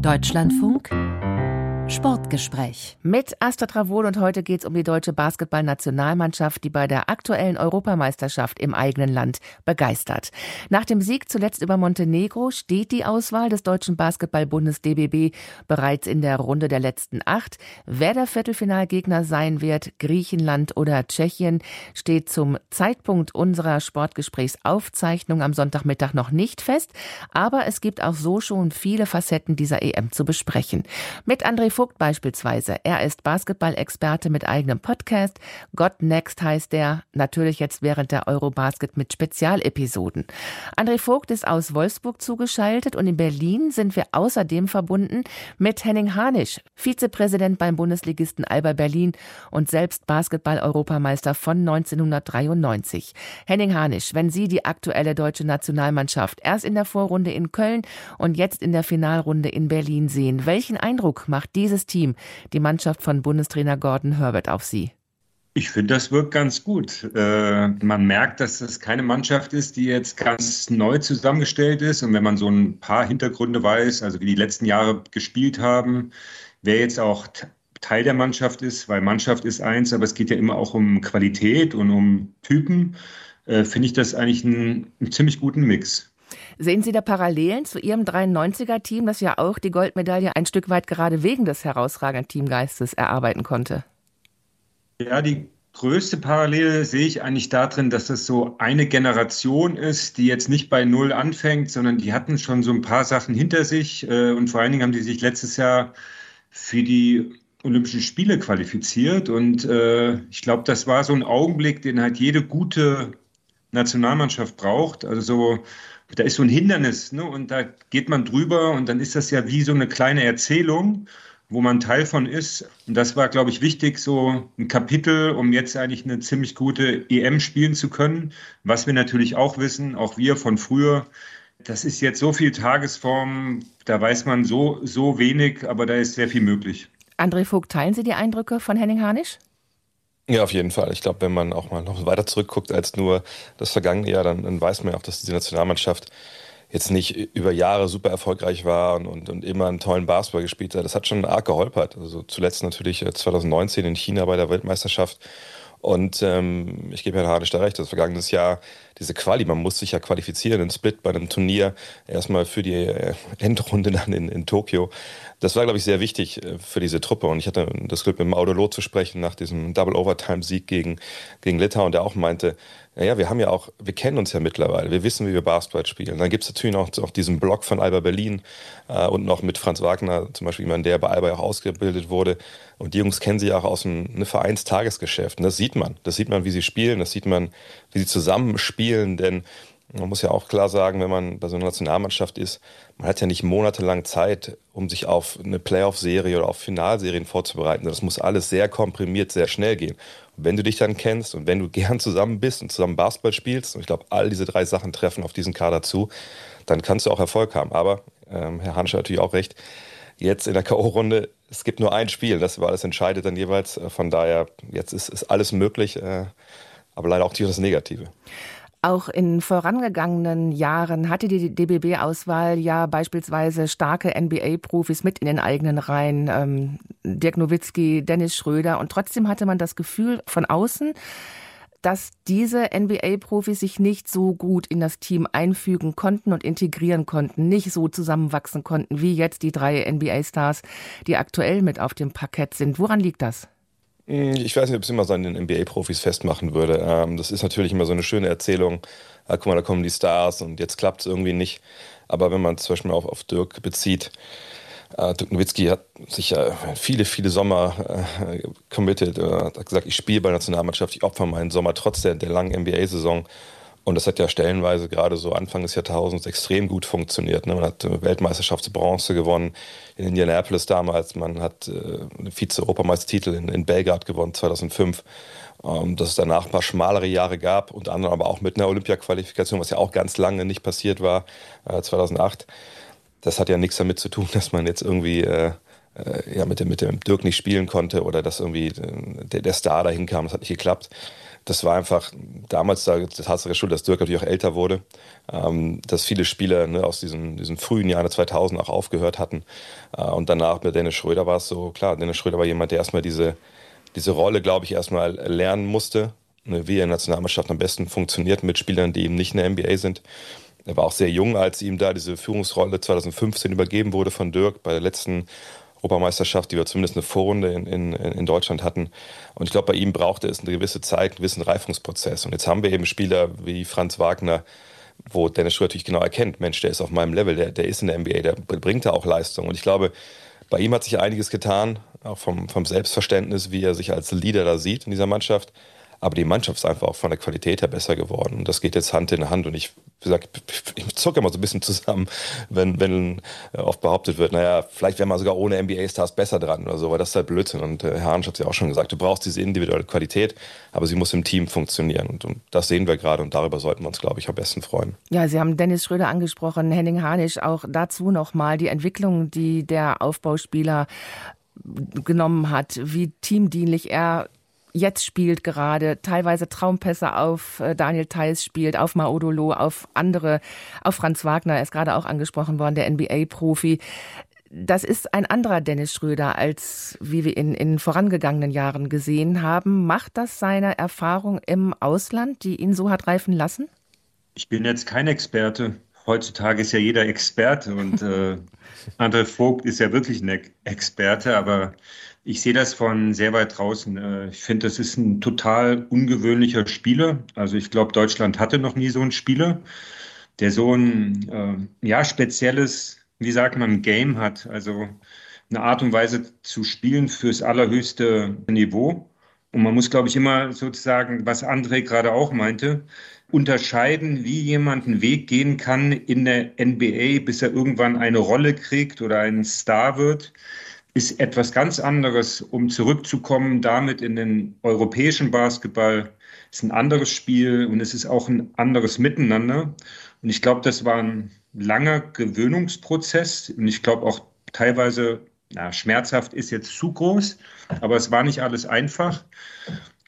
Deutschlandfunk Sportgespräch. Mit Astrid Travol und heute geht es um die deutsche Basketballnationalmannschaft, die bei der aktuellen Europameisterschaft im eigenen Land begeistert. Nach dem Sieg zuletzt über Montenegro steht die Auswahl des deutschen Basketballbundes DBB bereits in der Runde der letzten acht. Wer der Viertelfinalgegner sein wird, Griechenland oder Tschechien, steht zum Zeitpunkt unserer Sportgesprächsaufzeichnung am Sonntagmittag noch nicht fest. Aber es gibt auch so schon viele Facetten dieser EM zu besprechen. Mit André Vogt beispielsweise. Er ist Basketball-Experte mit eigenem Podcast. God Next heißt er. Natürlich jetzt während der Eurobasket mit Spezialepisoden. André Vogt ist aus Wolfsburg zugeschaltet und in Berlin sind wir außerdem verbunden mit Henning Hanisch, Vizepräsident beim Bundesligisten Alba Berlin und selbst Basketball-Europameister von 1993. Henning Hanisch, wenn Sie die aktuelle deutsche Nationalmannschaft erst in der Vorrunde in Köln und jetzt in der Finalrunde in Berlin sehen, welchen Eindruck macht diese dieses Team, die Mannschaft von Bundestrainer Gordon Herbert, auf Sie? Ich finde, das wirkt ganz gut. Äh, man merkt, dass das keine Mannschaft ist, die jetzt ganz neu zusammengestellt ist. Und wenn man so ein paar Hintergründe weiß, also wie die letzten Jahre gespielt haben, wer jetzt auch Teil der Mannschaft ist, weil Mannschaft ist eins, aber es geht ja immer auch um Qualität und um Typen, äh, finde ich das eigentlich einen, einen ziemlich guten Mix. Sehen Sie da Parallelen zu Ihrem 93er-Team, das ja auch die Goldmedaille ein Stück weit gerade wegen des herausragenden Teamgeistes erarbeiten konnte? Ja, die größte Parallele sehe ich eigentlich darin, dass es so eine Generation ist, die jetzt nicht bei Null anfängt, sondern die hatten schon so ein paar Sachen hinter sich äh, und vor allen Dingen haben die sich letztes Jahr für die Olympischen Spiele qualifiziert und äh, ich glaube, das war so ein Augenblick, den halt jede gute Nationalmannschaft braucht. Also so da ist so ein Hindernis, ne? Und da geht man drüber und dann ist das ja wie so eine kleine Erzählung, wo man Teil von ist. Und das war, glaube ich, wichtig, so ein Kapitel, um jetzt eigentlich eine ziemlich gute EM spielen zu können. Was wir natürlich auch wissen, auch wir von früher, das ist jetzt so viel Tagesform, da weiß man so, so wenig, aber da ist sehr viel möglich. André Vogt, teilen Sie die Eindrücke von Henning Harnisch? Ja, auf jeden Fall. Ich glaube, wenn man auch mal noch weiter zurückguckt als nur das vergangene Jahr, dann, dann weiß man ja auch, dass diese Nationalmannschaft jetzt nicht über Jahre super erfolgreich war und, und, und immer einen tollen Basketball gespielt hat. Das hat schon arg geholpert. Also zuletzt natürlich 2019 äh, in China bei der Weltmeisterschaft. Und ähm, ich gebe Herrn Hadisch da recht, das vergangenes Jahr, diese Quali, man muss sich ja qualifizieren, in Split bei einem Turnier, erstmal für die äh, Endrunde dann in, in Tokio. Das war, glaube ich, sehr wichtig äh, für diese Truppe. Und ich hatte das Glück, mit dem Audolo zu sprechen nach diesem Double-Overtime-Sieg gegen, gegen Litauen, der auch meinte, naja, wir haben ja auch, wir kennen uns ja mittlerweile, wir wissen, wie wir Basketball spielen. Dann gibt es natürlich noch, auch diesen Block von Alba Berlin äh, und noch mit Franz Wagner, zum Beispiel jemand, der bei Alba auch ausgebildet wurde. Und die Jungs kennen sich auch aus einem ne Vereinstagesgeschäft. Und das sieht man. Das sieht man, wie sie spielen, das sieht man, wie sie zusammen spielen, denn man muss ja auch klar sagen, wenn man bei so einer Nationalmannschaft ist, man hat ja nicht monatelang Zeit, um sich auf eine Playoff-Serie oder auf Finalserien vorzubereiten. Das muss alles sehr komprimiert, sehr schnell gehen. Und wenn du dich dann kennst und wenn du gern zusammen bist und zusammen Basketball spielst, und ich glaube, all diese drei Sachen treffen auf diesen Kader zu, dann kannst du auch Erfolg haben. Aber ähm, Herr Hansch hat natürlich auch recht. Jetzt in der K.O.-Runde, es gibt nur ein Spiel, das war alles entscheidet dann jeweils. Von daher, jetzt ist, ist alles möglich, äh, aber leider auch das Negative. Auch in vorangegangenen Jahren hatte die DBB-Auswahl ja beispielsweise starke NBA-Profis mit in den eigenen Reihen. Ähm, Dirk Nowitzki, Dennis Schröder. Und trotzdem hatte man das Gefühl von außen, dass diese NBA-Profis sich nicht so gut in das Team einfügen konnten und integrieren konnten, nicht so zusammenwachsen konnten wie jetzt die drei NBA-Stars, die aktuell mit auf dem Parkett sind. Woran liegt das? Hm, ich weiß nicht, ob es immer so an den NBA-Profis festmachen würde. Ähm, das ist natürlich immer so eine schöne Erzählung. Ah, guck mal, da kommen die Stars und jetzt klappt es irgendwie nicht. Aber wenn man zum Beispiel auf, auf Dirk bezieht, äh, Dirk Nowitzki hat sich ja viele, viele Sommer äh, committed, äh, hat gesagt, ich spiele bei der Nationalmannschaft, ich opfer meinen Sommer trotz der, der langen NBA-Saison. Und das hat ja stellenweise gerade so Anfang des Jahrtausends extrem gut funktioniert. Ne? Man hat äh, Weltmeisterschaftsbronze gewonnen in Indianapolis damals. Man hat äh, Vize-Europameistertitel in, in Belgrad gewonnen 2005. Ähm, dass es danach ein paar schmalere Jahre gab, unter anderem aber auch mit einer Olympia-Qualifikation, was ja auch ganz lange nicht passiert war, äh, 2008. Das hat ja nichts damit zu tun, dass man jetzt irgendwie äh, äh, ja, mit, dem, mit dem Dirk nicht spielen konnte oder dass irgendwie äh, der, der Star dahin kam, das hat nicht geklappt. Das war einfach damals da, das Tatsache schuld, dass Dirk natürlich auch älter wurde, ähm, dass viele Spieler ne, aus diesen, diesen frühen Jahren 2000 auch aufgehört hatten. Äh, und danach mit Dennis Schröder war es so, klar, Dennis Schröder war jemand, der erstmal diese, diese Rolle, glaube ich, erstmal lernen musste, ne, wie er in der Nationalmannschaft am besten funktioniert mit Spielern, die eben nicht in der NBA sind. Er war auch sehr jung, als ihm da diese Führungsrolle 2015 übergeben wurde von Dirk bei der letzten Europameisterschaft, die wir zumindest eine Vorrunde in, in, in Deutschland hatten. Und ich glaube, bei ihm brauchte es eine gewisse Zeit, einen gewissen Reifungsprozess. Und jetzt haben wir eben Spieler wie Franz Wagner, wo Dennis Schröder natürlich genau erkennt, Mensch, der ist auf meinem Level, der, der ist in der NBA, der bringt da auch Leistung. Und ich glaube, bei ihm hat sich einiges getan, auch vom, vom Selbstverständnis, wie er sich als Leader da sieht in dieser Mannschaft. Aber die Mannschaft ist einfach auch von der Qualität her besser geworden. Und das geht jetzt Hand in Hand. Und ich, gesagt, ich zucke immer so ein bisschen zusammen, wenn, wenn oft behauptet wird, naja, vielleicht wäre man sogar ohne NBA-Stars besser dran oder so, weil das ist halt Blödsinn. Und äh, Herr Hansch hat es ja auch schon gesagt, du brauchst diese individuelle Qualität, aber sie muss im Team funktionieren. Und, und das sehen wir gerade und darüber sollten wir uns, glaube ich, am besten freuen. Ja, Sie haben Dennis Schröder angesprochen, Henning Harnisch, auch dazu nochmal die Entwicklung, die der Aufbauspieler genommen hat, wie teamdienlich er jetzt spielt gerade, teilweise Traumpässe auf äh, Daniel Theiss spielt, auf Maudolo, auf andere, auf Franz Wagner, er ist gerade auch angesprochen worden, der NBA-Profi. Das ist ein anderer Dennis Schröder, als wie wir ihn in vorangegangenen Jahren gesehen haben. Macht das seine Erfahrung im Ausland, die ihn so hat reifen lassen? Ich bin jetzt kein Experte. Heutzutage ist ja jeder Experte und äh, André Vogt ist ja wirklich ein Experte, aber ich sehe das von sehr weit draußen. Äh, ich finde, das ist ein total ungewöhnlicher Spieler. Also ich glaube, Deutschland hatte noch nie so einen Spieler, der so ein äh, ja, spezielles, wie sagt man, Game hat. Also eine Art und Weise zu spielen fürs allerhöchste Niveau. Und man muss, glaube ich, immer sozusagen, was André gerade auch meinte, unterscheiden, wie jemand einen Weg gehen kann in der NBA, bis er irgendwann eine Rolle kriegt oder ein Star wird ist etwas ganz anderes, um zurückzukommen damit in den europäischen Basketball. Es ist ein anderes Spiel und es ist auch ein anderes Miteinander. Und ich glaube, das war ein langer Gewöhnungsprozess und ich glaube auch teilweise, na, schmerzhaft ist jetzt zu groß, aber es war nicht alles einfach.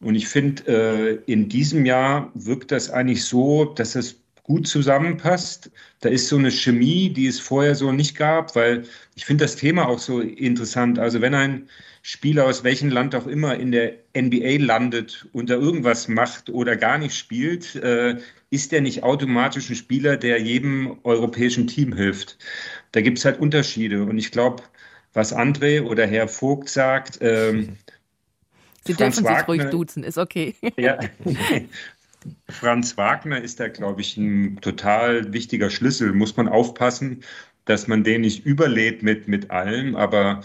Und ich finde, äh, in diesem Jahr wirkt das eigentlich so, dass es gut zusammenpasst. Da ist so eine Chemie, die es vorher so nicht gab, weil ich finde das Thema auch so interessant. Also wenn ein Spieler aus welchem Land auch immer in der NBA landet und da irgendwas macht oder gar nicht spielt, äh, ist der nicht automatisch ein Spieler, der jedem europäischen Team hilft. Da gibt es halt Unterschiede. Und ich glaube, was André oder Herr Vogt sagt, ähm, Sie Franz dürfen sich ruhig duzen, ist okay. Ja, Franz Wagner ist da, glaube ich, ein total wichtiger Schlüssel. Muss man aufpassen, dass man den nicht überlädt mit, mit allem, aber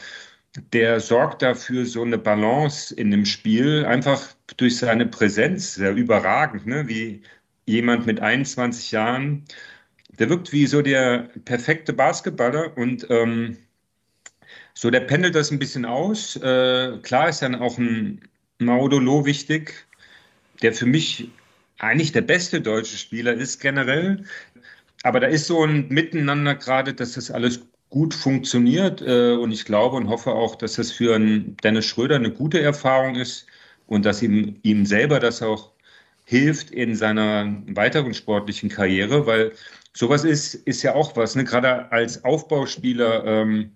der sorgt dafür so eine Balance in dem Spiel, einfach durch seine Präsenz, sehr überragend, ne? wie jemand mit 21 Jahren. Der wirkt wie so der perfekte Basketballer und ähm, so, der pendelt das ein bisschen aus. Äh, klar ist dann auch ein Maudolo wichtig, der für mich eigentlich der beste deutsche Spieler ist generell. Aber da ist so ein Miteinander gerade, dass das alles gut funktioniert. Äh, und ich glaube und hoffe auch, dass das für Dennis Schröder eine gute Erfahrung ist und dass ihm, ihm selber das auch hilft in seiner weiteren sportlichen Karriere, weil sowas ist, ist ja auch was. Ne? Gerade als Aufbauspieler ähm,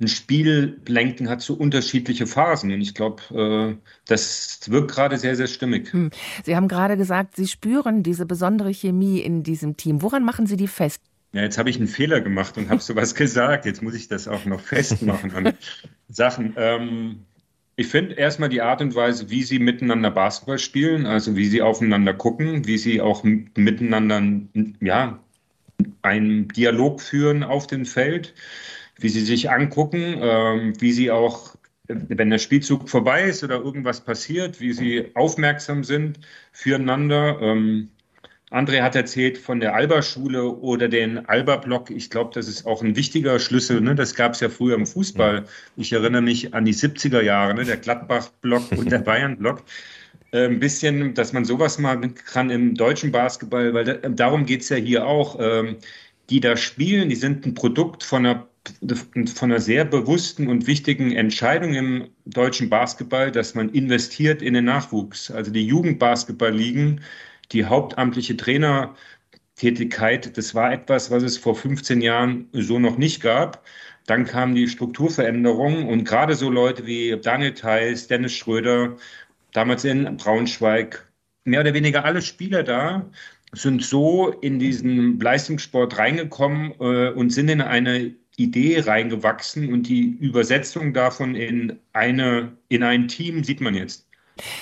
ein Spiel lenken hat so unterschiedliche Phasen. Und ich glaube, äh, das wirkt gerade sehr, sehr stimmig. Hm. Sie haben gerade gesagt, Sie spüren diese besondere Chemie in diesem Team. Woran machen Sie die fest? Ja, jetzt habe ich einen Fehler gemacht und habe sowas gesagt. Jetzt muss ich das auch noch festmachen an Sachen. Ähm, ich finde erstmal die Art und Weise, wie sie miteinander Basketball spielen, also wie sie aufeinander gucken, wie sie auch miteinander ja, einen Dialog führen auf dem Feld wie sie sich angucken, ähm, wie sie auch, wenn der Spielzug vorbei ist oder irgendwas passiert, wie sie aufmerksam sind füreinander. Ähm, André hat erzählt von der Alba-Schule oder den Alba-Block. Ich glaube, das ist auch ein wichtiger Schlüssel. Ne? Das gab es ja früher im Fußball. Ich erinnere mich an die 70er Jahre, ne? der Gladbach-Block und der Bayern-Block. Äh, ein bisschen, dass man sowas mal kann im deutschen Basketball, weil da, darum geht es ja hier auch. Ähm, die da spielen, die sind ein Produkt von einer von einer sehr bewussten und wichtigen Entscheidung im deutschen Basketball, dass man investiert in den Nachwuchs. Also die Jugendbasketballligen, die hauptamtliche Trainertätigkeit, das war etwas, was es vor 15 Jahren so noch nicht gab. Dann kam die Strukturveränderung und gerade so Leute wie Daniel Theiss, Dennis Schröder, damals in Braunschweig, mehr oder weniger alle Spieler da, sind so in diesen Leistungssport reingekommen äh, und sind in eine Idee reingewachsen und die Übersetzung davon in eine in ein Team sieht man jetzt.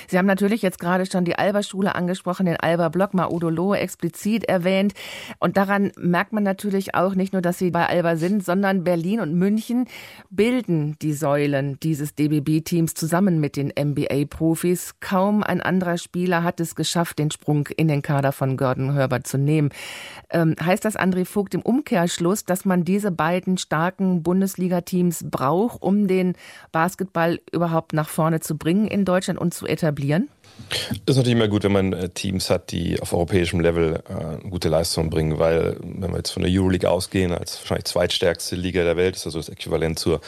Sie haben natürlich jetzt gerade schon die Alba-Schule angesprochen, den Alba-Block Maudolo explizit erwähnt. Und daran merkt man natürlich auch nicht nur, dass Sie bei Alba sind, sondern Berlin und München bilden die Säulen dieses DBB-Teams zusammen mit den NBA-Profis. Kaum ein anderer Spieler hat es geschafft, den Sprung in den Kader von Gordon Herbert zu nehmen. Ähm, heißt das, André Vogt, im Umkehrschluss, dass man diese beiden starken Bundesliga-Teams braucht, um den Basketball überhaupt nach vorne zu bringen in Deutschland und zu etablieren? Es ist natürlich immer gut, wenn man äh, Teams hat, die auf europäischem Level äh, gute Leistungen bringen, weil wenn wir jetzt von der Euroleague ausgehen, als wahrscheinlich zweitstärkste Liga der Welt, ist also das Äquivalent zur,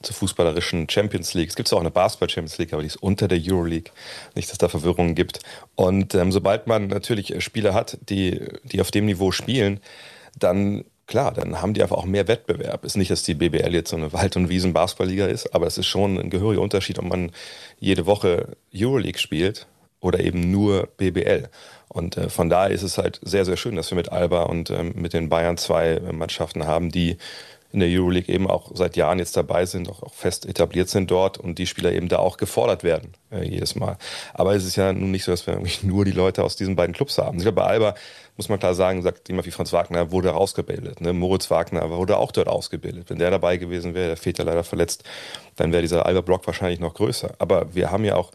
zur fußballerischen Champions League. Es gibt auch eine Basketball-Champions League, aber die ist unter der Euroleague. Nicht, dass da Verwirrungen gibt. Und ähm, sobald man natürlich Spieler hat, die, die auf dem Niveau spielen, dann klar, dann haben die einfach auch mehr Wettbewerb. Ist nicht, dass die BBL jetzt so eine Wald- und Wiesen-Basketballliga ist, aber es ist schon ein gehöriger Unterschied, ob man jede Woche Euroleague spielt oder eben nur BBL. Und äh, von daher ist es halt sehr, sehr schön, dass wir mit Alba und ähm, mit den Bayern zwei äh, Mannschaften haben, die in der Euroleague eben auch seit Jahren jetzt dabei sind, auch, auch fest etabliert sind dort und die Spieler eben da auch gefordert werden äh, jedes Mal. Aber es ist ja nun nicht so, dass wir nur die Leute aus diesen beiden Clubs haben. Ich glaube, bei Alba muss man klar sagen, sagt jemand wie Franz Wagner, wurde ausgebildet. Ne? Moritz Wagner wurde auch dort ausgebildet. Wenn der dabei gewesen wäre, der fehlt ja leider verletzt, dann wäre dieser Alba-Block wahrscheinlich noch größer. Aber wir haben ja auch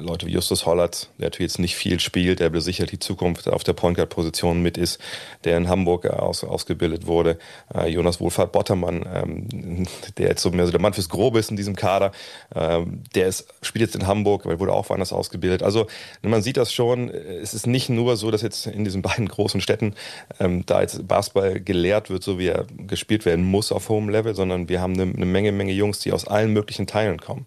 Leute wie Justus Hollert, der natürlich jetzt nicht viel spielt, der sicher die Zukunft auf der Point Guard-Position mit ist, der in Hamburg aus, ausgebildet wurde. Äh, Jonas Wohlfahrt Bottermann, ähm, der jetzt so mehr so der Mann fürs Grobe ist in diesem Kader, ähm, der ist, spielt jetzt in Hamburg, weil wurde auch woanders ausgebildet. Also man sieht das schon, es ist nicht nur so, dass jetzt in diesen beiden großen Städten ähm, da jetzt Basketball gelehrt wird, so wie er gespielt werden muss auf hohem Level, sondern wir haben eine, eine Menge, Menge Jungs, die aus allen möglichen Teilen kommen.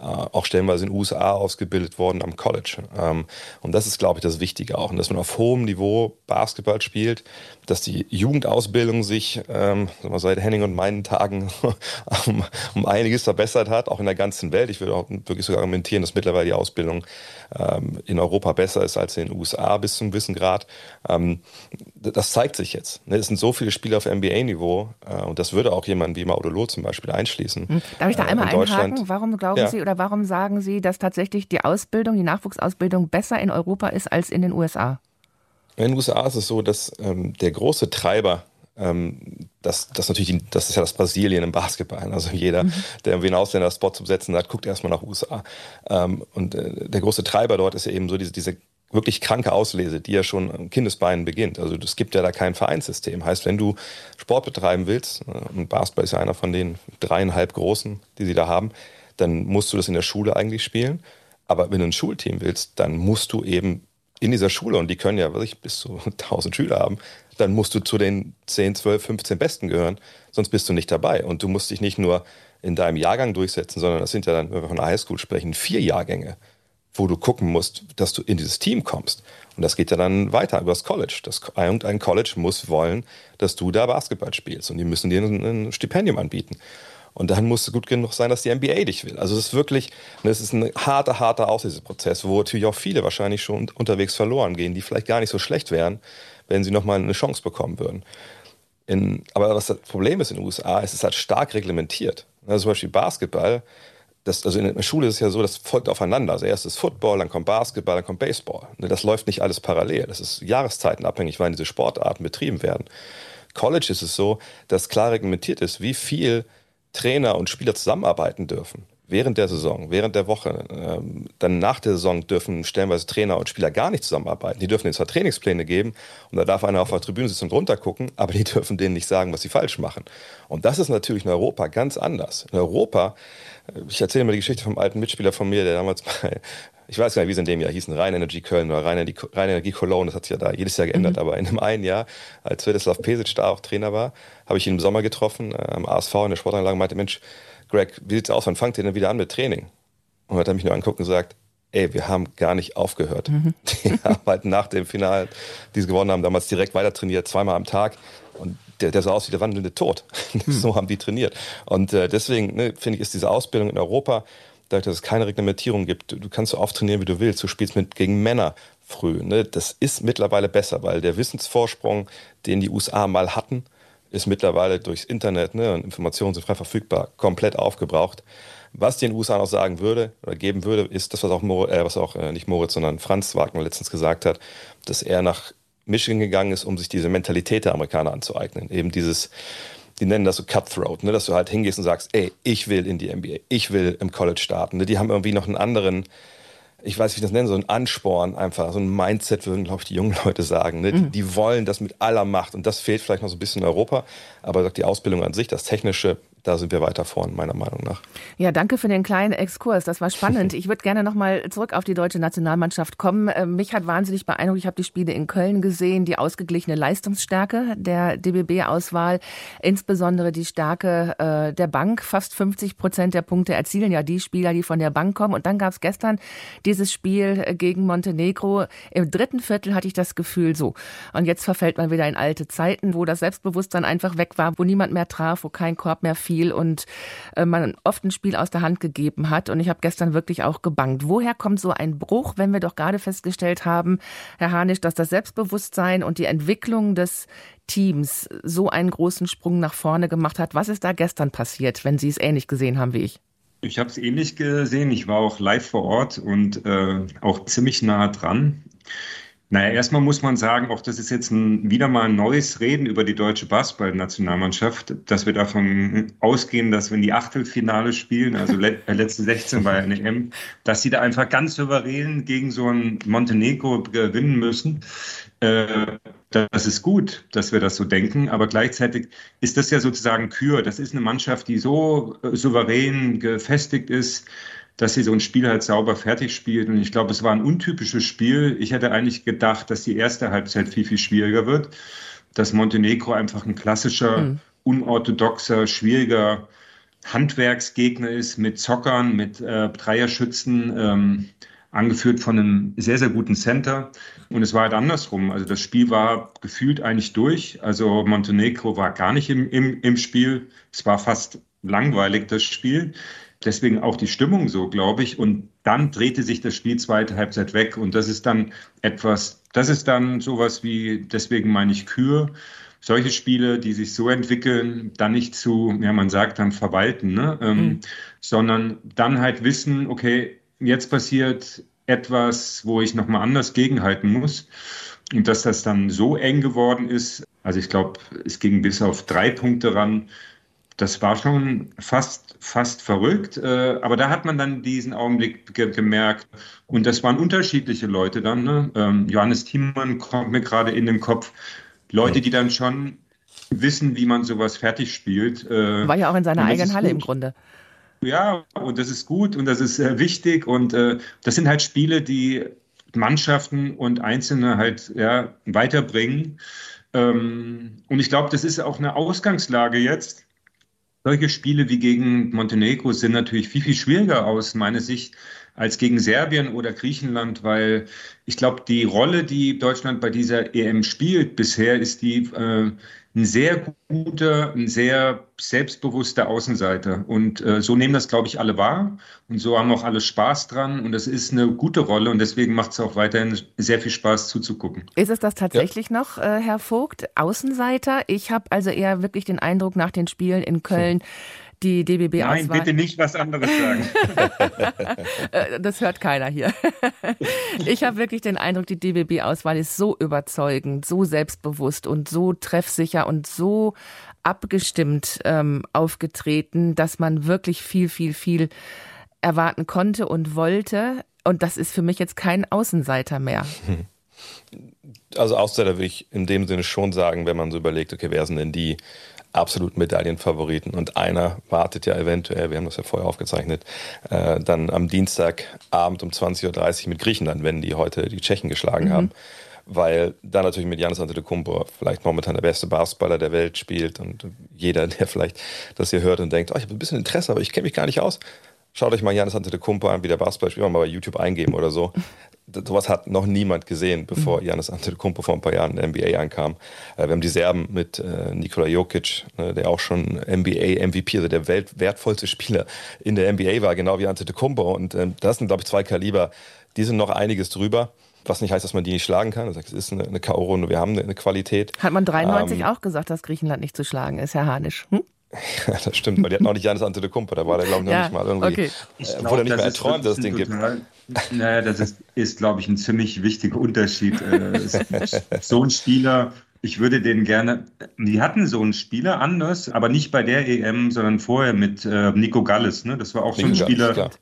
Äh, auch stellenweise in den USA ausgebildet worden am College. Ähm, und das ist, glaube ich, das Wichtige auch. Und dass man auf hohem Niveau Basketball spielt, dass die Jugendausbildung sich ähm, seit Henning und meinen Tagen um, um, einiges verbessert hat, auch in der ganzen Welt. Ich würde auch wirklich sogar argumentieren, dass mittlerweile die Ausbildung ähm, in Europa besser ist als in den USA bis zum gewissen Grad. Ähm, das zeigt sich jetzt. Ne? Es sind so viele Spieler auf NBA-Niveau äh, und das würde auch jemand wie Maudolo zum Beispiel einschließen. Hm. Darf ich da äh, einmal einhaken? Warum glauben ja. Sie oder warum sagen Sie, dass tatsächlich die Ausbildung, die Nachwuchsausbildung besser in Europa ist als in den USA? In den USA ist es so, dass ähm, der große Treiber ähm, das, das natürlich, das ist ja das Brasilien im Basketball. Also jeder, mhm. der irgendwie einen Ausländer-Spot zu besetzen hat, guckt erstmal nach USA. Ähm, und äh, der große Treiber dort ist ja eben so diese, diese wirklich kranke Auslese, die ja schon am Kindesbeinen beginnt. Also es gibt ja da kein Vereinssystem. Heißt, wenn du Sport betreiben willst, äh, und Basketball ist ja einer von den dreieinhalb großen, die sie da haben, dann musst du das in der Schule eigentlich spielen. Aber wenn du ein Schulteam willst, dann musst du eben in dieser Schule, und die können ja wirklich bis zu 1000 Schüler haben, dann musst du zu den 10, 12, 15 Besten gehören, sonst bist du nicht dabei. Und du musst dich nicht nur in deinem Jahrgang durchsetzen, sondern das sind ja dann, wenn wir von Highschool sprechen, vier Jahrgänge, wo du gucken musst, dass du in dieses Team kommst. Und das geht ja dann weiter über das College. Das, irgendein College muss wollen, dass du da Basketball spielst. Und die müssen dir ein, ein Stipendium anbieten. Und dann muss es gut genug sein, dass die NBA dich will. Also es ist wirklich, es ist ein harter, harter Auslöseprozess, wo natürlich auch viele wahrscheinlich schon unterwegs verloren gehen, die vielleicht gar nicht so schlecht wären, wenn sie nochmal eine Chance bekommen würden. In, aber was das Problem ist in den USA, ist es halt stark reglementiert. Also zum Beispiel Basketball, das, also in der Schule ist es ja so, das folgt aufeinander. Also erst ist Football, dann kommt Basketball, dann kommt Baseball. Das läuft nicht alles parallel. Das ist jahreszeitenabhängig, wann diese Sportarten betrieben werden. College ist es so, dass klar reglementiert ist, wie viel Trainer und Spieler zusammenarbeiten dürfen. Während der Saison, während der Woche, ähm, dann nach der Saison dürfen stellenweise Trainer und Spieler gar nicht zusammenarbeiten. Die dürfen jetzt zwar Trainingspläne geben und da darf einer auf der Tribüne sitzen und runtergucken, aber die dürfen denen nicht sagen, was sie falsch machen. Und das ist natürlich in Europa ganz anders. In Europa, äh, ich erzähle mal die Geschichte vom alten Mitspieler von mir, der damals bei ich weiß gar nicht, wie sie in dem Jahr hießen, Rhein Energy Köln oder Rhein Energie, Rhein Energie Cologne, das hat sich ja da jedes Jahr geändert, mhm. aber in einem einen Jahr, als Svetislav Pesic da auch Trainer war, habe ich ihn im Sommer getroffen, äh, am ASV in der Sportanlage, und meinte, Mensch, Greg, wie sieht's aus, wann fangt ihr denn wieder an mit Training? Und dann hat er mich nur angeguckt und gesagt, ey, wir haben gar nicht aufgehört. Mhm. Die haben halt nach dem Finale, die sie gewonnen haben, damals direkt weiter trainiert, zweimal am Tag. Und der, der sah aus wie der wandelnde Tod. Mhm. so haben die trainiert. Und äh, deswegen ne, finde ich, ist diese Ausbildung in Europa, dadurch, dass es keine Reglementierung gibt, du kannst so oft trainieren, wie du willst. Du spielst mit gegen Männer früh. Ne? Das ist mittlerweile besser, weil der Wissensvorsprung, den die USA mal hatten, ist mittlerweile durchs Internet ne, und Informationen sind frei verfügbar, komplett aufgebraucht. Was den USA noch sagen würde oder geben würde, ist das, was auch, Mor äh, was auch äh, nicht Moritz, sondern Franz Wagner letztens gesagt hat, dass er nach Michigan gegangen ist, um sich diese Mentalität der Amerikaner anzueignen. Eben dieses, die nennen das so Cutthroat, ne? dass du halt hingehst und sagst, ey, ich will in die NBA, ich will im College starten. Ne? Die haben irgendwie noch einen anderen, ich weiß, wie ich das nenne, so einen Ansporn einfach, so ein Mindset, würden, glaube ich, die jungen Leute sagen. Ne? Mhm. Die, die, wollen das mit aller Macht und das fehlt vielleicht noch so ein bisschen in Europa, aber die Ausbildung an sich, das Technische, da sind wir weiter vorn, meiner Meinung nach. Ja, danke für den kleinen Exkurs. Das war spannend. Ich würde gerne nochmal zurück auf die deutsche Nationalmannschaft kommen. Ähm, mich hat wahnsinnig beeindruckt. Ich habe die Spiele in Köln gesehen, die ausgeglichene Leistungsstärke der DBB-Auswahl, insbesondere die Stärke äh, der Bank. Fast 50 Prozent der Punkte erzielen ja die Spieler, die von der Bank kommen. Und dann gab es gestern dieses Spiel gegen Montenegro. Im dritten Viertel hatte ich das Gefühl so. Und jetzt verfällt man wieder in alte Zeiten, wo das Selbstbewusstsein einfach weg war, wo niemand mehr traf, wo kein Korb mehr fiel Spiel und äh, man oft ein Spiel aus der Hand gegeben hat. Und ich habe gestern wirklich auch gebangt. Woher kommt so ein Bruch, wenn wir doch gerade festgestellt haben, Herr Hanisch, dass das Selbstbewusstsein und die Entwicklung des Teams so einen großen Sprung nach vorne gemacht hat? Was ist da gestern passiert, wenn Sie es ähnlich gesehen haben wie ich? Ich habe es ähnlich gesehen. Ich war auch live vor Ort und äh, auch ziemlich nah dran. Naja, erstmal muss man sagen, auch das ist jetzt ein, wieder mal ein neues Reden über die deutsche Basketballnationalmannschaft, dass wir davon ausgehen, dass wenn die Achtelfinale spielen, also let, äh, letzte 16 bei eine M, dass sie da einfach ganz souverän gegen so ein Montenegro gewinnen müssen. Äh, das ist gut, dass wir das so denken, aber gleichzeitig ist das ja sozusagen Kür. Das ist eine Mannschaft, die so äh, souverän gefestigt ist, dass sie so ein Spiel halt sauber fertig spielt. Und ich glaube, es war ein untypisches Spiel. Ich hätte eigentlich gedacht, dass die erste Halbzeit viel, viel schwieriger wird. Dass Montenegro einfach ein klassischer, mhm. unorthodoxer, schwieriger Handwerksgegner ist mit Zockern, mit äh, Dreierschützen, ähm, angeführt von einem sehr, sehr guten Center. Und es war halt andersrum. Also das Spiel war gefühlt eigentlich durch. Also Montenegro war gar nicht im, im, im Spiel. Es war fast langweilig, das Spiel. Deswegen auch die Stimmung so, glaube ich. Und dann drehte sich das Spiel zweite Halbzeit weg. Und das ist dann etwas, das ist dann sowas wie, deswegen meine ich Kür. Solche Spiele, die sich so entwickeln, dann nicht zu, ja, man sagt dann verwalten, ne? Ähm, mhm. sondern dann halt wissen, okay, jetzt passiert etwas, wo ich nochmal anders gegenhalten muss. Und dass das dann so eng geworden ist, also ich glaube, es ging bis auf drei Punkte ran, das war schon fast, fast verrückt. Äh, aber da hat man dann diesen Augenblick ge gemerkt. Und das waren unterschiedliche Leute dann. Ne? Ähm, Johannes Thiemann kommt mir gerade in den Kopf. Leute, die dann schon wissen, wie man sowas fertig spielt. Äh, war ja auch in seiner eigenen Halle im Grunde. Ja, und das ist gut und das ist äh, wichtig. Und das sind halt Spiele, die Mannschaften und Einzelne halt ja, weiterbringen. Ähm, und ich glaube, das ist auch eine Ausgangslage jetzt solche Spiele wie gegen Montenegro sind natürlich viel, viel schwieriger aus meiner Sicht als gegen Serbien oder Griechenland, weil ich glaube, die Rolle, die Deutschland bei dieser EM spielt bisher, ist die äh, ein sehr guter, ein sehr selbstbewusster Außenseiter. Und äh, so nehmen das, glaube ich, alle wahr. Und so haben auch alle Spaß dran. Und das ist eine gute Rolle. Und deswegen macht es auch weiterhin sehr viel Spaß zuzugucken. Ist es das tatsächlich ja. noch, äh, Herr Vogt, Außenseiter? Ich habe also eher wirklich den Eindruck nach den Spielen in Köln, die DBB-Auswahl. Nein, bitte nicht was anderes sagen. Äh, das hört keiner hier. ich habe wirklich den Eindruck, die DBB-Auswahl ist so überzeugend, so selbstbewusst und so treffsicher und so abgestimmt ähm, aufgetreten, dass man wirklich viel, viel, viel erwarten konnte und wollte. Und das ist für mich jetzt kein Außenseiter mehr. Also Außenseiter würde ich in dem Sinne schon sagen, wenn man so überlegt, okay, wer sind denn die absolut Medaillenfavoriten. Und einer wartet ja eventuell, wir haben das ja vorher aufgezeichnet, äh, dann am Dienstagabend um 20.30 Uhr mit Griechenland, wenn die heute die Tschechen geschlagen mhm. haben. Weil da natürlich mit Janis Antetokounmpo vielleicht momentan der beste Basketballer der Welt spielt und jeder, der vielleicht das hier hört und denkt, oh, ich habe ein bisschen Interesse, aber ich kenne mich gar nicht aus, Schaut euch mal Janis Antetokounmpo an, wie der Basketball spielt, mal bei YouTube eingeben oder so. Sowas hat noch niemand gesehen, bevor mhm. Janis Antetokounmpo vor ein paar Jahren in der NBA ankam. Äh, wir haben die Serben mit äh, Nikola Jokic, ne, der auch schon NBA MVP, also der weltwertvollste Spieler in der NBA war, genau wie Antetokounmpo. Und ähm, das sind, glaube ich, zwei Kaliber, die sind noch einiges drüber. Was nicht heißt, dass man die nicht schlagen kann. Es ist eine, K.O.-Runde, wir haben eine, eine, Qualität. Hat man 93 ähm, auch gesagt, dass Griechenland nicht zu schlagen ist, Herr Hanisch? Hm? Ja, das stimmt, weil die hatten auch nicht Janis Antetokounmpo, da war der, glaube ich, noch ja, nicht mal irgendwie, okay. ich äh, wurde nicht mehr erträumt, dass es den total, gibt. Naja, das ist, ist glaube ich, ein ziemlich wichtiger Unterschied. Äh, so ein Spieler, ich würde den gerne, die hatten so einen Spieler anders, aber nicht bei der EM, sondern vorher mit äh, Nico Galles, ne? das war auch Nico so ein Spieler, Galles,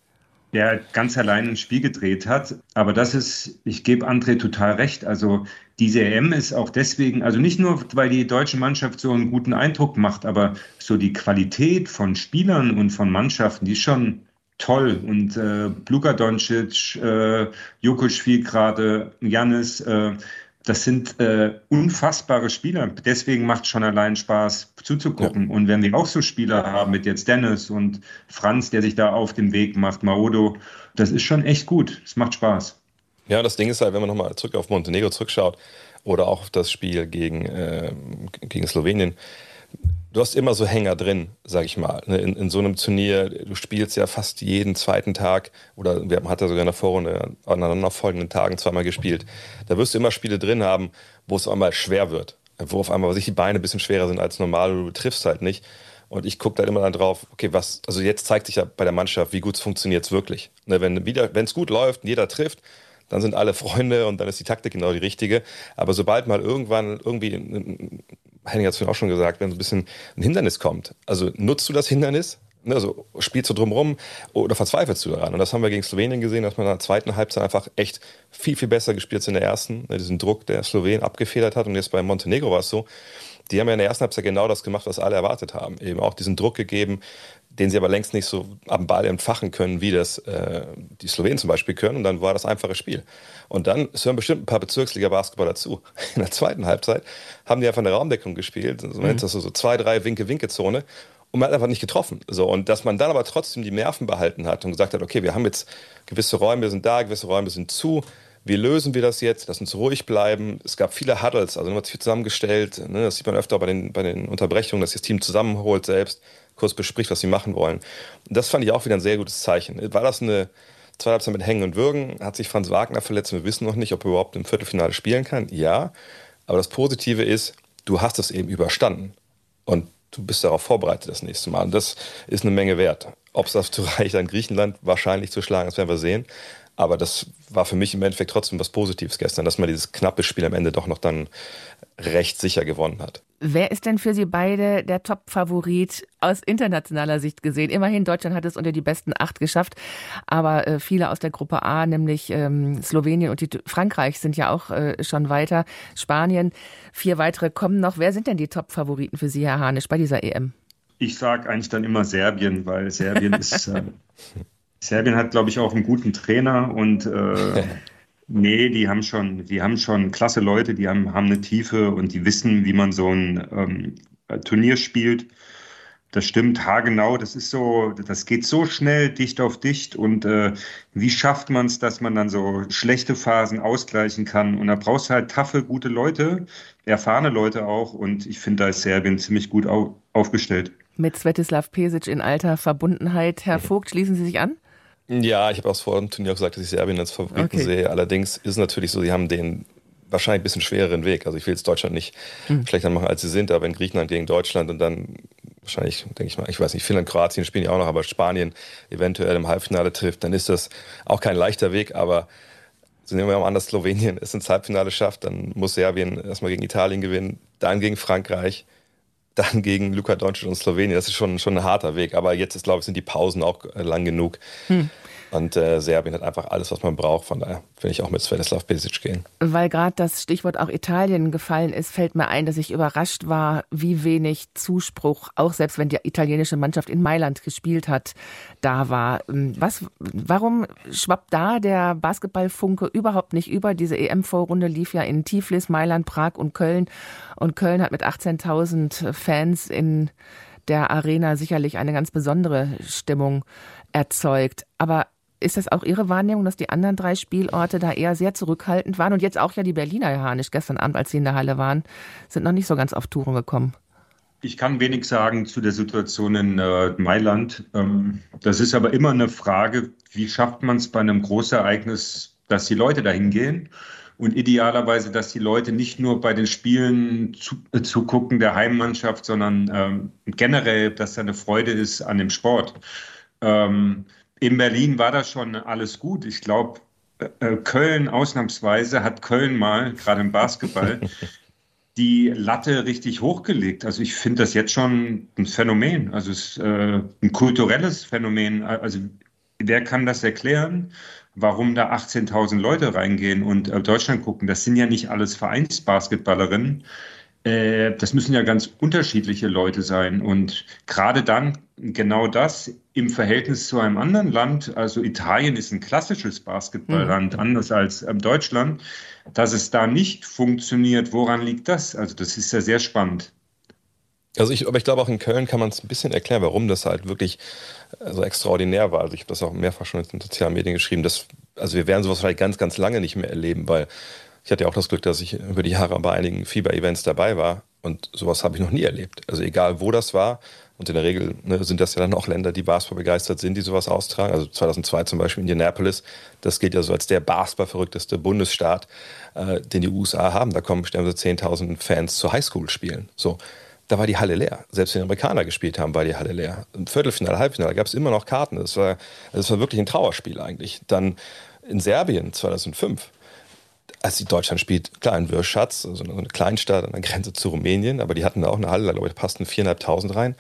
der ganz allein ein Spiel gedreht hat. Aber das ist, ich gebe André total recht. Also diese EM ist auch deswegen, also nicht nur, weil die deutsche Mannschaft so einen guten Eindruck macht, aber so die Qualität von Spielern und von Mannschaften, die ist schon toll. Und äh, Luka Doncic, äh, Jokic spielt gerade, Janis, äh, das sind äh, unfassbare Spieler. Deswegen macht es schon allein Spaß zuzugucken. Ja. Und wenn wir auch so Spieler haben mit jetzt Dennis und Franz, der sich da auf dem Weg macht, Maodo, das ist schon echt gut. Es macht Spaß. Ja, das Ding ist halt, wenn man nochmal zurück auf Montenegro zurückschaut oder auch auf das Spiel gegen, äh, gegen Slowenien, du hast immer so Hänger drin, sag ich mal. Ne, in, in, so einem Turnier, du spielst ja fast jeden zweiten Tag oder wir hatten sogar in der Vorrunde aneinanderfolgenden Tagen zweimal gespielt. Da wirst du immer Spiele drin haben, wo es einmal schwer wird. Wo auf einmal sich die Beine ein bisschen schwerer sind als normal, du triffst halt nicht. Und ich gucke dann immer dann drauf, okay, was, also jetzt zeigt sich ja bei der Mannschaft, wie gut es funktioniert wirklich. Ne, wenn es gut läuft und jeder trifft, dann sind alle Freunde und dann ist die Taktik genau die richtige. Aber sobald mal irgendwann irgendwie, Henning hat es auch schon gesagt, wenn so ein bisschen ein Hindernis kommt, also nutzt du das Hindernis, ne, also spielst du drumherum oder verzweifelst du daran? Und das haben wir gegen Slowenien gesehen, dass man in der zweiten Halbzeit einfach echt viel, viel besser gespielt ist in der ersten, ne, diesen Druck der Slowen abgefedert hat. Und jetzt bei Montenegro war es so, die haben ja in der ersten Halbzeit genau das gemacht, was alle erwartet haben. Eben auch diesen Druck gegeben, den sie aber längst nicht so am Ball entfachen können, wie das äh, die Slowenen zum Beispiel können. Und dann war das einfache Spiel. Und dann es hören bestimmt ein paar Bezirksliga-Basketball dazu. In der zweiten Halbzeit haben die einfach eine Raumdeckung gespielt. So, mhm. das so zwei, drei Winke-Winke-Zone. Und man hat einfach nicht getroffen. So, und dass man dann aber trotzdem die Nerven behalten hat und gesagt hat, okay, wir haben jetzt gewisse Räume sind da, gewisse Räume sind zu. Wie lösen wir das jetzt? Lass uns ruhig bleiben. Es gab viele Huddles, also man hat sich zusammengestellt. Ne? Das sieht man öfter bei den, bei den Unterbrechungen, dass sich das Team zusammenholt selbst kurz bespricht, was sie machen wollen. Das fand ich auch wieder ein sehr gutes Zeichen. War das eine zweite Halbzeit mit Hängen und Würgen? Hat sich Franz Wagner verletzt? Wir wissen noch nicht, ob er überhaupt im Viertelfinale spielen kann. Ja, aber das Positive ist, du hast es eben überstanden. Und du bist darauf vorbereitet das nächste Mal. Und das ist eine Menge wert. Ob es dazu reicht, an Griechenland wahrscheinlich zu schlagen, das werden wir sehen. Aber das war für mich im Endeffekt trotzdem was Positives gestern, dass man dieses knappe Spiel am Ende doch noch dann recht sicher gewonnen hat. Wer ist denn für Sie beide der Top-Favorit aus internationaler Sicht gesehen? Immerhin, Deutschland hat es unter die besten acht geschafft, aber äh, viele aus der Gruppe A, nämlich ähm, Slowenien und die, Frankreich, sind ja auch äh, schon weiter. Spanien, vier weitere kommen noch. Wer sind denn die Top-Favoriten für Sie, Herr Hanisch, bei dieser EM? Ich sage eigentlich dann immer Serbien, weil Serbien ist. Äh, Serbien hat, glaube ich, auch einen guten Trainer und äh, Nee, die haben schon, die haben schon klasse Leute, die haben, haben eine Tiefe und die wissen, wie man so ein ähm, Turnier spielt. Das stimmt, haargenau. Das ist so, das geht so schnell, dicht auf dicht. Und äh, wie schafft man es, dass man dann so schlechte Phasen ausgleichen kann? Und da brauchst du halt taffe, gute Leute, erfahrene Leute auch. Und ich finde, da ist Serbien ziemlich gut au aufgestellt. Mit Svetislav Pesic in alter Verbundenheit. Herr Vogt, schließen Sie sich an? Ja, ich habe auch vor dem Turnier gesagt, dass ich Serbien als Favoriten okay. sehe. Allerdings ist es natürlich so, sie haben den wahrscheinlich ein bisschen schwereren Weg. Also ich will jetzt Deutschland nicht mhm. schlechter machen, als sie sind, aber in Griechenland gegen Deutschland und dann wahrscheinlich, denke ich mal, ich weiß nicht, Finnland, Kroatien spielen ja auch noch, aber Spanien eventuell im Halbfinale trifft, dann ist das auch kein leichter Weg, aber so nehmen wir mal an, dass Slowenien es ins Halbfinale schafft, dann muss Serbien erstmal gegen Italien gewinnen, dann gegen Frankreich, dann gegen Luka Doncic und Slowenien. Das ist schon, schon ein harter Weg. Aber jetzt ist, glaube ich, sind die Pausen auch äh, lang genug. Hm. Und äh, Serbien hat einfach alles, was man braucht. Von daher will ich auch mit Svetislav Besic gehen. Weil gerade das Stichwort auch Italien gefallen ist, fällt mir ein, dass ich überrascht war, wie wenig Zuspruch, auch selbst wenn die italienische Mannschaft in Mailand gespielt hat, da war. Ähm, was, warum schwappt da der Basketballfunke überhaupt nicht über? Diese EM-Vorrunde lief ja in Tiflis, Mailand, Prag und Köln. Und Köln hat mit 18.000 Fans in der Arena sicherlich eine ganz besondere Stimmung erzeugt. Aber ist das auch Ihre Wahrnehmung, dass die anderen drei Spielorte da eher sehr zurückhaltend waren? Und jetzt auch ja die Berliner Herr Hanisch gestern Abend, als sie in der Halle waren, sind noch nicht so ganz auf Touren gekommen. Ich kann wenig sagen zu der Situation in äh, Mailand. Ähm, das ist aber immer eine Frage, wie schafft man es bei einem Großereignis, dass die Leute dahin gehen? Und idealerweise, dass die Leute nicht nur bei den Spielen zu, äh, zugucken der Heimmannschaft, sondern ähm, generell, dass da eine Freude ist an dem Sport. Ähm, in Berlin war das schon alles gut. Ich glaube, äh, Köln ausnahmsweise hat Köln mal, gerade im Basketball, die Latte richtig hochgelegt. Also ich finde das jetzt schon ein Phänomen, also es ist äh, ein kulturelles Phänomen. Also wer kann das erklären, warum da 18.000 Leute reingehen und äh, Deutschland gucken? Das sind ja nicht alles Vereinsbasketballerinnen. Äh, das müssen ja ganz unterschiedliche Leute sein. Und gerade dann genau das im Verhältnis zu einem anderen Land, also Italien ist ein klassisches Basketballland, mhm. anders als äh, Deutschland, dass es da nicht funktioniert. Woran liegt das? Also das ist ja sehr spannend. Also ich, aber ich glaube auch in Köln kann man es ein bisschen erklären, warum das halt wirklich äh, so extraordinär war. Also ich habe das auch mehrfach schon in den sozialen Medien geschrieben. Dass, also wir werden sowas vielleicht ganz, ganz lange nicht mehr erleben, weil ich hatte ja auch das Glück, dass ich über die Jahre bei einigen Fieber-Events dabei war und sowas habe ich noch nie erlebt. Also egal, wo das war. Und in der Regel ne, sind das ja dann auch Länder, die Basketball begeistert sind, die sowas austragen. Also 2002 zum Beispiel Indianapolis, das gilt ja so als der Basketball-verrückteste Bundesstaat, äh, den die USA haben. Da kommen bestimmt 10.000 Fans zu Highschool-Spielen. So, da war die Halle leer. Selbst wenn die Amerikaner gespielt haben, war die Halle leer. Im Viertelfinale, Halbfinale gab es immer noch Karten. Das war, das war wirklich ein Trauerspiel eigentlich. Dann in Serbien 2005 als die Deutschland spielt, klar, in Würschatz, so eine, Kleinstadt an der Grenze zu Rumänien, aber die hatten da auch eine Halle, da glaube ich, passten 4.500 rein.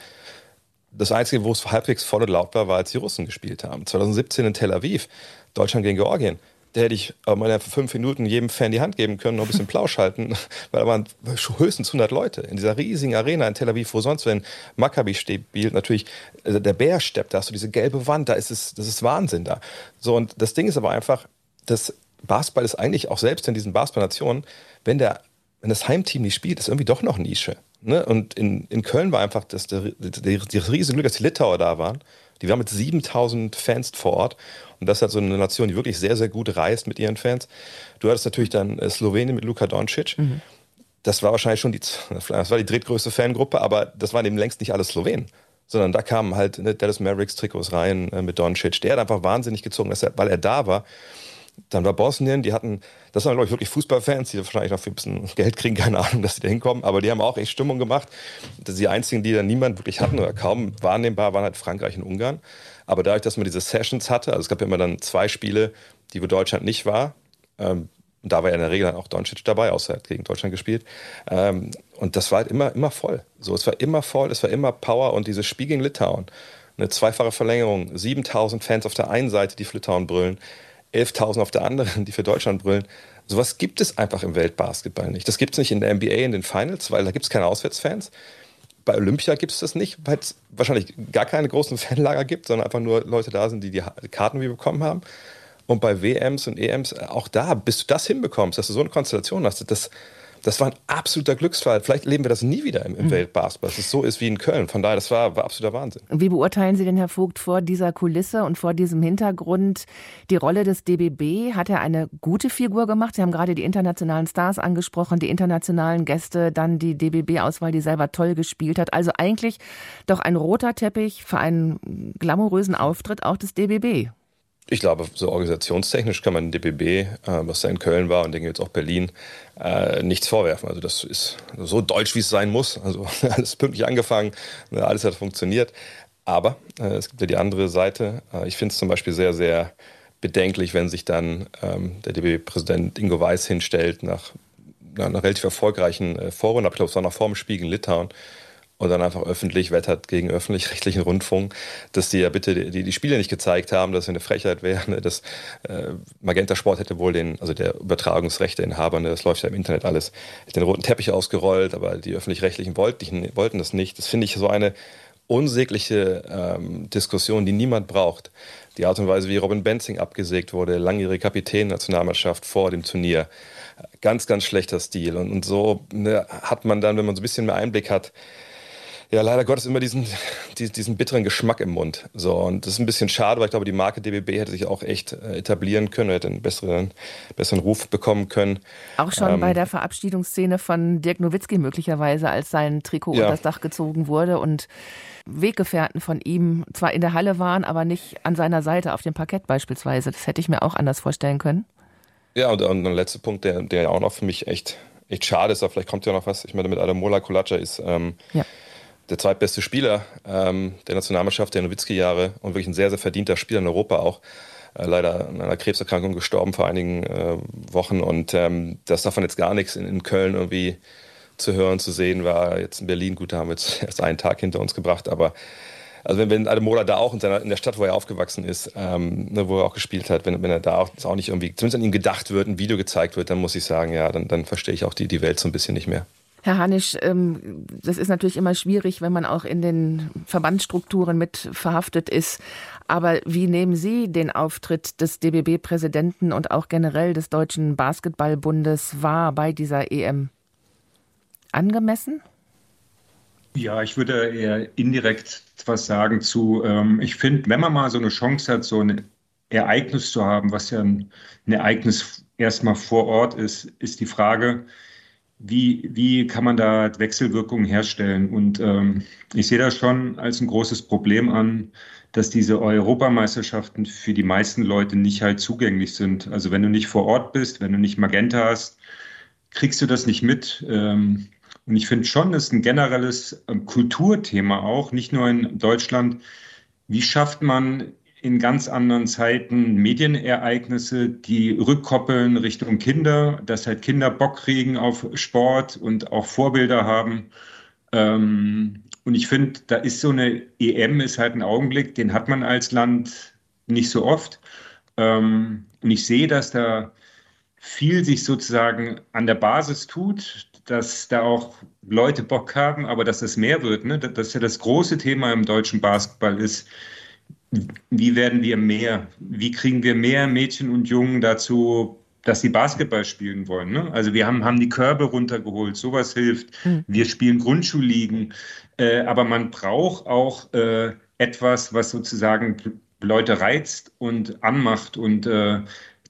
Das Einzige, wo es halbwegs voll und laut war, war, als die Russen gespielt haben. 2017 in Tel Aviv, Deutschland gegen Georgien. Da hätte ich aber mal für fünf Minuten jedem Fan die Hand geben können, noch ein bisschen Plausch halten, weil da waren höchstens 100 Leute in dieser riesigen Arena in Tel Aviv, wo sonst, wenn Maccabi spielt, natürlich also der Bär steppt, da hast du diese gelbe Wand, da ist es, das ist Wahnsinn da. So, und das Ding ist aber einfach, dass Basketball ist eigentlich auch selbst in diesen Basketball-Nationen, wenn, der, wenn das Heimteam nicht spielt, ist irgendwie doch noch Nische. Ne? Und in, in Köln war einfach das, das, das riesige Glück, dass die Litauer da waren. Die waren mit 7000 Fans vor Ort. Und das ist halt so eine Nation, die wirklich sehr, sehr gut reist mit ihren Fans. Du hattest natürlich dann äh, Slowenien mit Luka Doncic. Mhm. Das war wahrscheinlich schon die, das war die drittgrößte Fangruppe, aber das waren eben längst nicht alle Slowenen sondern da kamen halt ne, Dallas Mavericks Trikots rein äh, mit Doncic. Der hat einfach wahnsinnig gezogen, weil er da war. Dann war Bosnien, die hatten, das waren, glaube ich, wirklich Fußballfans, die wahrscheinlich noch ein bisschen Geld kriegen, keine Ahnung, dass sie da hinkommen, aber die haben auch echt Stimmung gemacht. Die einzigen, die dann niemand wirklich hatten oder kaum wahrnehmbar, waren halt Frankreich und Ungarn. Aber dadurch, dass man diese Sessions hatte, also es gab ja immer dann zwei Spiele, die wo Deutschland nicht war, ähm, und da war ja in der Regel dann auch Doncic dabei, außer er hat gegen Deutschland gespielt. Ähm, und das war halt immer, immer voll. So, es war immer voll, es war immer Power und dieses Spiel gegen Litauen. Eine zweifache Verlängerung, 7000 Fans auf der einen Seite, die für Litauen brüllen, 11.000 auf der anderen, die für Deutschland brüllen. Sowas gibt es einfach im Weltbasketball nicht. Das gibt es nicht in der NBA in den Finals, weil da gibt es keine Auswärtsfans. Bei Olympia gibt es das nicht, weil es wahrscheinlich gar keine großen Fanlager gibt, sondern einfach nur Leute da sind, die die Karten wie bekommen haben. Und bei WMs und EMs, auch da, bis du das hinbekommst, dass du so eine Konstellation hast, das, das war ein absoluter Glücksfall. Vielleicht leben wir das nie wieder im, im mhm. Weltbasketball, dass es so ist wie in Köln. Von daher, das war, war absoluter Wahnsinn. Wie beurteilen Sie denn, Herr Vogt, vor dieser Kulisse und vor diesem Hintergrund die Rolle des DBB? Hat er eine gute Figur gemacht? Sie haben gerade die internationalen Stars angesprochen, die internationalen Gäste, dann die DBB-Auswahl, die selber toll gespielt hat. Also eigentlich doch ein roter Teppich für einen glamourösen Auftritt auch des DBB. Ich glaube, so organisationstechnisch kann man DBB, äh, was da in Köln war und denke jetzt auch Berlin, äh, nichts vorwerfen. Also das ist so deutsch, wie es sein muss. Also alles pünktlich angefangen, ne, alles hat funktioniert. Aber äh, es gibt ja die andere Seite. Äh, ich finde es zum Beispiel sehr, sehr bedenklich, wenn sich dann ähm, der DBB-Präsident Ingo Weiß hinstellt nach, nach einer relativ erfolgreichen äh, Vorrunde, ich glaube, es war noch vor dem Spiel in Litauen, und dann einfach öffentlich wettert gegen öffentlich-rechtlichen Rundfunk, dass die ja bitte die, die Spiele nicht gezeigt haben, dass es eine Frechheit wäre. Ne? dass äh, Magenta Sport hätte wohl den, also der Übertragungsrechteinhaber, ne, das läuft ja im Internet alles, den roten Teppich ausgerollt, aber die öffentlich-rechtlichen wollten, wollten das nicht. Das finde ich so eine unsägliche ähm, Diskussion, die niemand braucht. Die Art und Weise, wie Robin Benzing abgesägt wurde, langjährige Kapitän Nationalmannschaft vor dem Turnier. Ganz, ganz schlechter Stil. Und, und so ne, hat man dann, wenn man so ein bisschen mehr Einblick hat, ja, leider Gottes immer diesen, diesen bitteren Geschmack im Mund. So, und das ist ein bisschen schade, weil ich glaube, die Marke DBB hätte sich auch echt äh, etablieren können, hätte einen besseren, besseren Ruf bekommen können. Auch schon ähm, bei der Verabschiedungsszene von Dirk Nowitzki möglicherweise, als sein Trikot ja. unter das Dach gezogen wurde und Weggefährten von ihm zwar in der Halle waren, aber nicht an seiner Seite auf dem Parkett beispielsweise. Das hätte ich mir auch anders vorstellen können. Ja, und, und der letzte Punkt, der, der auch noch für mich echt, echt schade ist, aber vielleicht kommt ja noch was, ich meine, mit Adamola Kolaca ist ähm, ja. Der zweitbeste Spieler ähm, der Nationalmannschaft der Nowitzki-Jahre und wirklich ein sehr, sehr verdienter Spieler in Europa auch. Äh, leider an einer Krebserkrankung gestorben vor einigen äh, Wochen und ähm, das davon jetzt gar nichts in, in Köln irgendwie zu hören, zu sehen war. Jetzt in Berlin, gut, da haben wir jetzt erst einen Tag hinter uns gebracht, aber also wenn, wenn Ademola da auch in, seiner, in der Stadt, wo er aufgewachsen ist, ähm, ne, wo er auch gespielt hat, wenn, wenn er da auch, auch nicht irgendwie, zumindest an ihm gedacht wird, ein Video gezeigt wird, dann muss ich sagen, ja, dann, dann verstehe ich auch die, die Welt so ein bisschen nicht mehr. Herr Hanisch, ähm, das ist natürlich immer schwierig, wenn man auch in den Verbandsstrukturen mit verhaftet ist. Aber wie nehmen Sie den Auftritt des DBB-Präsidenten und auch generell des Deutschen Basketballbundes wahr bei dieser EM? Angemessen? Ja, ich würde eher indirekt was sagen zu, ähm, ich finde, wenn man mal so eine Chance hat, so ein Ereignis zu haben, was ja ein, ein Ereignis erstmal vor Ort ist, ist die Frage, wie, wie kann man da Wechselwirkungen herstellen? Und ähm, ich sehe das schon als ein großes Problem an, dass diese Europameisterschaften für die meisten Leute nicht halt zugänglich sind. Also wenn du nicht vor Ort bist, wenn du nicht Magenta hast, kriegst du das nicht mit. Ähm, und ich finde schon, das ist ein generelles ähm, Kulturthema auch, nicht nur in Deutschland. Wie schafft man in ganz anderen Zeiten Medienereignisse, die rückkoppeln Richtung Kinder, dass halt Kinder Bock kriegen auf Sport und auch Vorbilder haben. Ähm, und ich finde, da ist so eine EM, ist halt ein Augenblick, den hat man als Land nicht so oft. Ähm, und ich sehe, dass da viel sich sozusagen an der Basis tut, dass da auch Leute Bock haben, aber dass es mehr wird. Ne? Das ist ja das große Thema im deutschen Basketball ist, wie werden wir mehr? Wie kriegen wir mehr Mädchen und Jungen dazu, dass sie Basketball spielen wollen? Ne? Also wir haben, haben die Körbe runtergeholt, sowas hilft. Mhm. Wir spielen Grundschulligen, äh, aber man braucht auch äh, etwas, was sozusagen Leute reizt und anmacht und äh,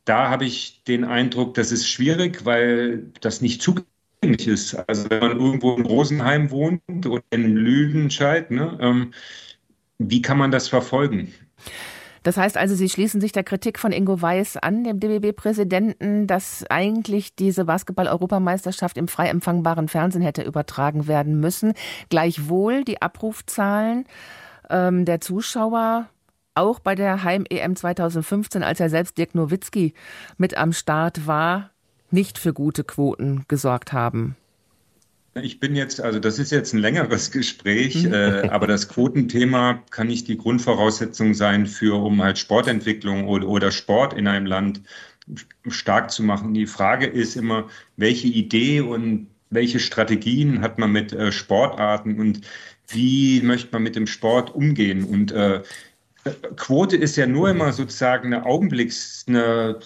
da habe ich den Eindruck, das ist schwierig, weil das nicht zugänglich ist. Also wenn man irgendwo in Rosenheim wohnt oder in Lüdenscheid, ne, ähm, wie kann man das verfolgen? Das heißt also, Sie schließen sich der Kritik von Ingo Weiß an, dem DBB-Präsidenten, dass eigentlich diese Basketball-Europameisterschaft im frei empfangbaren Fernsehen hätte übertragen werden müssen. Gleichwohl die Abrufzahlen ähm, der Zuschauer auch bei der Heim-EM 2015, als er selbst Dirk Nowitzki mit am Start war, nicht für gute Quoten gesorgt haben? Ich bin jetzt, also das ist jetzt ein längeres Gespräch, mhm. äh, aber das Quotenthema kann nicht die Grundvoraussetzung sein für, um halt Sportentwicklung oder, oder Sport in einem Land stark zu machen. Die Frage ist immer, welche Idee und welche Strategien hat man mit äh, Sportarten und wie möchte man mit dem Sport umgehen? Und äh, Quote ist ja nur immer sozusagen eine Augenblicks, eine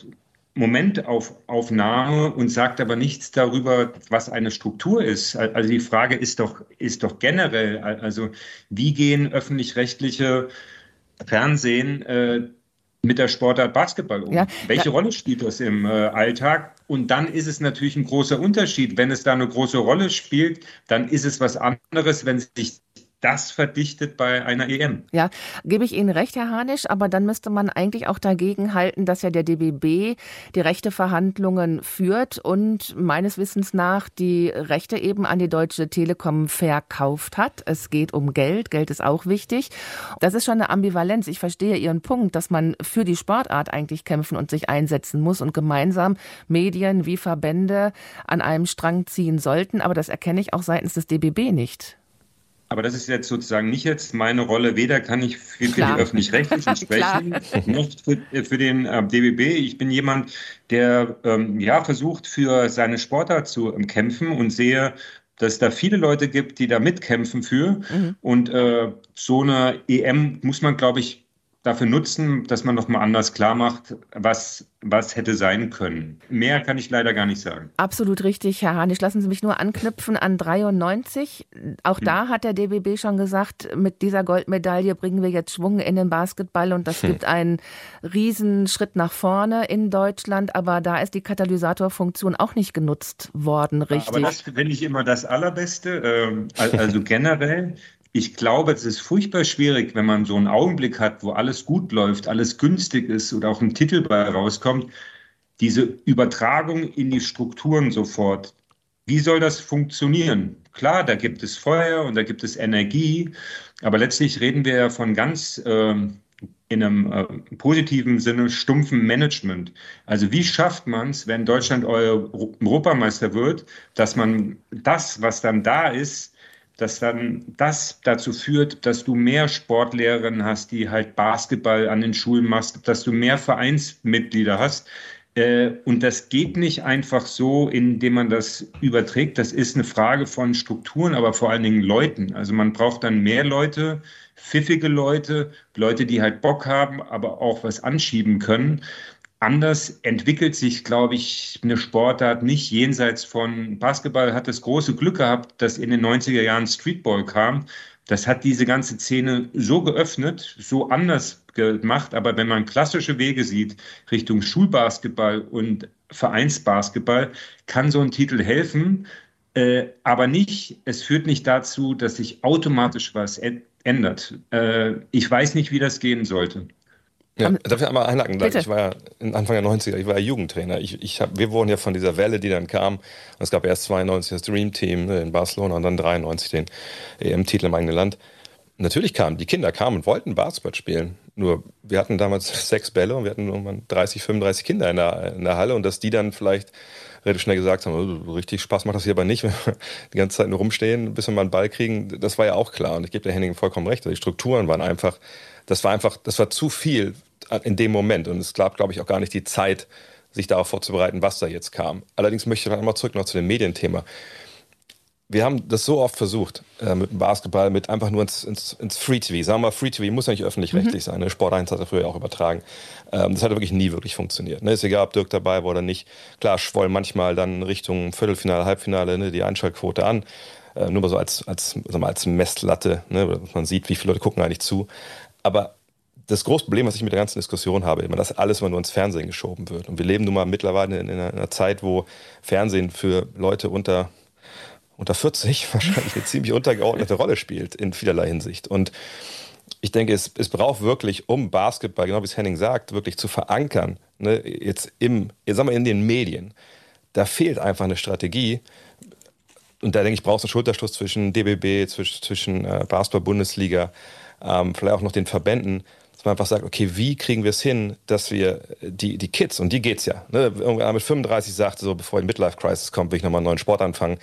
Momentaufnahme und sagt aber nichts darüber, was eine Struktur ist. Also die Frage ist doch, ist doch generell, also wie gehen öffentlich-rechtliche Fernsehen äh, mit der Sportart Basketball um? Ja, Welche ja. Rolle spielt das im äh, Alltag? Und dann ist es natürlich ein großer Unterschied. Wenn es da eine große Rolle spielt, dann ist es was anderes, wenn sich das verdichtet bei einer EM. Ja, gebe ich Ihnen recht, Herr Hanisch, aber dann müsste man eigentlich auch dagegen halten, dass ja der DBB die Rechteverhandlungen führt und meines Wissens nach die Rechte eben an die Deutsche Telekom verkauft hat. Es geht um Geld, Geld ist auch wichtig. Das ist schon eine Ambivalenz. Ich verstehe Ihren Punkt, dass man für die Sportart eigentlich kämpfen und sich einsetzen muss und gemeinsam Medien wie Verbände an einem Strang ziehen sollten, aber das erkenne ich auch seitens des DBB nicht. Aber das ist jetzt sozusagen nicht jetzt meine Rolle. Weder kann ich für, für die öffentlich-rechtlichen sprechen, noch für, für den äh, DBB. Ich bin jemand, der ähm, ja versucht, für seine Sportart zu ähm, kämpfen und sehe, dass es da viele Leute gibt, die da mitkämpfen für. Mhm. Und äh, so eine EM muss man, glaube ich, dafür nutzen, dass man nochmal anders klar macht, was, was hätte sein können. Mehr kann ich leider gar nicht sagen. Absolut richtig, Herr Hanisch. Lassen Sie mich nur anknüpfen an 93. Auch hm. da hat der DBB schon gesagt, mit dieser Goldmedaille bringen wir jetzt Schwung in den Basketball und das hm. gibt einen Riesenschritt nach vorne in Deutschland. Aber da ist die Katalysatorfunktion auch nicht genutzt worden, richtig? aber das finde ich immer das Allerbeste. Ähm, also generell ich glaube, es ist furchtbar schwierig, wenn man so einen Augenblick hat, wo alles gut läuft, alles günstig ist oder auch ein Titel bei rauskommt, diese Übertragung in die Strukturen sofort. Wie soll das funktionieren? Klar, da gibt es Feuer und da gibt es Energie, aber letztlich reden wir ja von ganz äh, in einem äh, positiven Sinne stumpfen Management. Also wie schafft man es, wenn Deutschland Europameister wird, dass man das, was dann da ist, dass dann das dazu führt, dass du mehr Sportlehrerinnen hast, die halt Basketball an den Schulen machst, dass du mehr Vereinsmitglieder hast. Äh, und das geht nicht einfach so, indem man das überträgt. Das ist eine Frage von Strukturen, aber vor allen Dingen Leuten. Also man braucht dann mehr Leute, pfiffige Leute, Leute, die halt Bock haben, aber auch was anschieben können anders entwickelt sich, glaube ich, eine Sportart nicht jenseits von Basketball. Hat das große Glück gehabt, dass in den 90er Jahren Streetball kam. Das hat diese ganze Szene so geöffnet, so anders gemacht. Aber wenn man klassische Wege sieht Richtung Schulbasketball und Vereinsbasketball, kann so ein Titel helfen. Äh, aber nicht, es führt nicht dazu, dass sich automatisch was ändert. Äh, ich weiß nicht, wie das gehen sollte. Ja, darf ich einmal einhaken? Bitte. Ich war ja Anfang der 90er, ich war ja Jugendtrainer. Ich, ich hab, wir wurden ja von dieser Welle, die dann kam. Es gab erst 92 das Dream Team ne, in Barcelona und dann 93 den EM-Titel im eigenen Land. Natürlich kamen, die Kinder kamen und wollten Basketball spielen. Nur wir hatten damals sechs Bälle und wir hatten irgendwann 30, 35 Kinder in der, in der Halle und dass die dann vielleicht relativ schnell gesagt haben, oh, richtig Spaß macht das hier aber nicht, wenn wir die ganze Zeit nur rumstehen, bis wir mal einen Ball kriegen, das war ja auch klar. Und ich gebe der Henning vollkommen recht. Die Strukturen waren einfach, das war einfach, das war zu viel in dem Moment. Und es gab, glaube ich, auch gar nicht die Zeit, sich darauf vorzubereiten, was da jetzt kam. Allerdings möchte ich dann einmal zurück noch zu dem Medienthema. Wir haben das so oft versucht äh, mit dem Basketball, mit einfach nur ins, ins, ins Free-TV. Sagen wir mal, Free-TV muss ja nicht öffentlich-rechtlich mhm. sein. Ne? Sport 1 hat er früher auch übertragen. Ähm, das hat wirklich nie wirklich funktioniert. Ne? Ist egal, ob Dirk dabei war oder nicht. Klar, schwoll manchmal dann Richtung Viertelfinale, Halbfinale ne, die Einschaltquote an. Äh, nur mal so als, als, mal, als Messlatte. Ne? Man sieht, wie viele Leute gucken eigentlich zu. Aber das große Problem, was ich mit der ganzen Diskussion habe, immer, dass alles immer nur ins Fernsehen geschoben wird. Und wir leben nun mal mittlerweile in einer, in einer Zeit, wo Fernsehen für Leute unter, unter 40 wahrscheinlich eine ziemlich untergeordnete Rolle spielt in vielerlei Hinsicht. Und ich denke, es, es braucht wirklich, um Basketball, genau wie es Henning sagt, wirklich zu verankern, ne, jetzt im, jetzt sagen wir in den Medien, da fehlt einfach eine Strategie. Und da denke ich, braucht es einen Schulterschluss zwischen DBB, zwischen, zwischen äh, Basketball-Bundesliga, ähm, vielleicht auch noch den Verbänden, dass man einfach sagt, okay, wie kriegen wir es hin, dass wir die, die Kids, und die geht's ja, ne, irgendwann mit 35 sagt, so bevor die Midlife-Crisis kommt, will ich nochmal einen neuen Sport anfangen.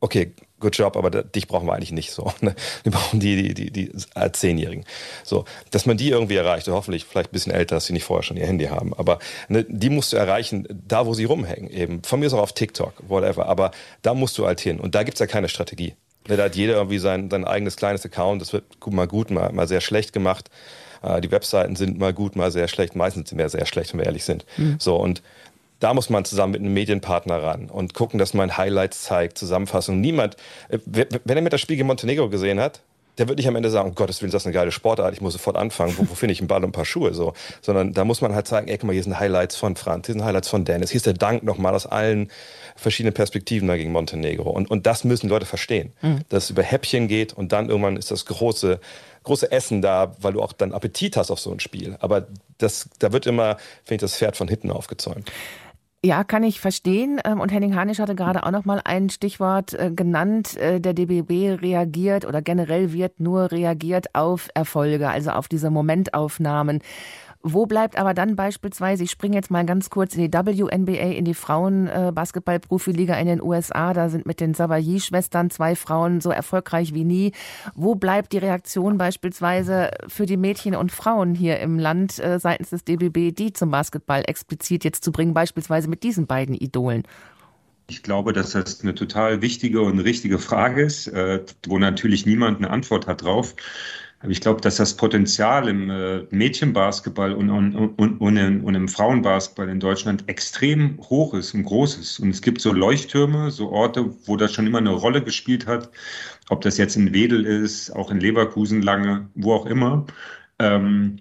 Okay, good job, aber dich brauchen wir eigentlich nicht so. Ne? Wir brauchen die, die, die, die als Zehnjährigen. So, dass man die irgendwie erreicht, hoffentlich vielleicht ein bisschen älter, dass sie nicht vorher schon ihr Handy haben. Aber ne, die musst du erreichen, da wo sie rumhängen. Eben. Von mir ist auch auf TikTok, whatever. Aber da musst du halt hin. Und da gibt's ja keine Strategie. Ne, da hat jeder irgendwie sein, sein eigenes kleines Account. Das wird mal gut, mal, mal sehr schlecht gemacht. Äh, die Webseiten sind mal gut, mal sehr schlecht. Meistens sind wir sehr schlecht, wenn wir ehrlich sind. Mhm. So und da muss man zusammen mit einem Medienpartner ran und gucken, dass man Highlights zeigt, Zusammenfassung. Niemand, äh, wenn er mit der Spiegel Montenegro gesehen hat, der wird nicht am Ende sagen, um Gottes Willen, das ist eine geile Sportart, ich muss sofort anfangen, wo, wo finde ich einen Ball und ein paar Schuhe, so. Sondern da muss man halt zeigen, ey, guck mal, hier sind Highlights von Franz, hier sind Highlights von Dennis, hier ist der Dank nochmal aus allen verschiedenen Perspektiven da gegen Montenegro. Und, und das müssen Leute verstehen, mhm. dass es über Häppchen geht und dann irgendwann ist das große, große Essen da, weil du auch dann Appetit hast auf so ein Spiel. Aber das, da wird immer, finde ich, das Pferd von hinten aufgezäumt. Ja, kann ich verstehen. Ähm, und Henning Hanisch hatte gerade auch noch mal ein Stichwort äh, genannt. Äh, der DBB reagiert oder generell wird nur reagiert auf Erfolge, also auf diese Momentaufnahmen. Wo bleibt aber dann beispielsweise, ich springe jetzt mal ganz kurz in die WNBA, in die Frauen-Basketball-Profiliga in den USA, da sind mit den Savayi-Schwestern zwei Frauen so erfolgreich wie nie. Wo bleibt die Reaktion beispielsweise für die Mädchen und Frauen hier im Land äh, seitens des DBB, die zum Basketball explizit jetzt zu bringen, beispielsweise mit diesen beiden Idolen? Ich glaube, dass das eine total wichtige und richtige Frage ist, äh, wo natürlich niemand eine Antwort hat drauf. Aber ich glaube, dass das Potenzial im äh, Mädchenbasketball und, und, und, und, im, und im Frauenbasketball in Deutschland extrem hoch ist und groß ist. Und es gibt so Leuchttürme, so Orte, wo das schon immer eine Rolle gespielt hat. Ob das jetzt in Wedel ist, auch in Leverkusen lange, wo auch immer. Ähm,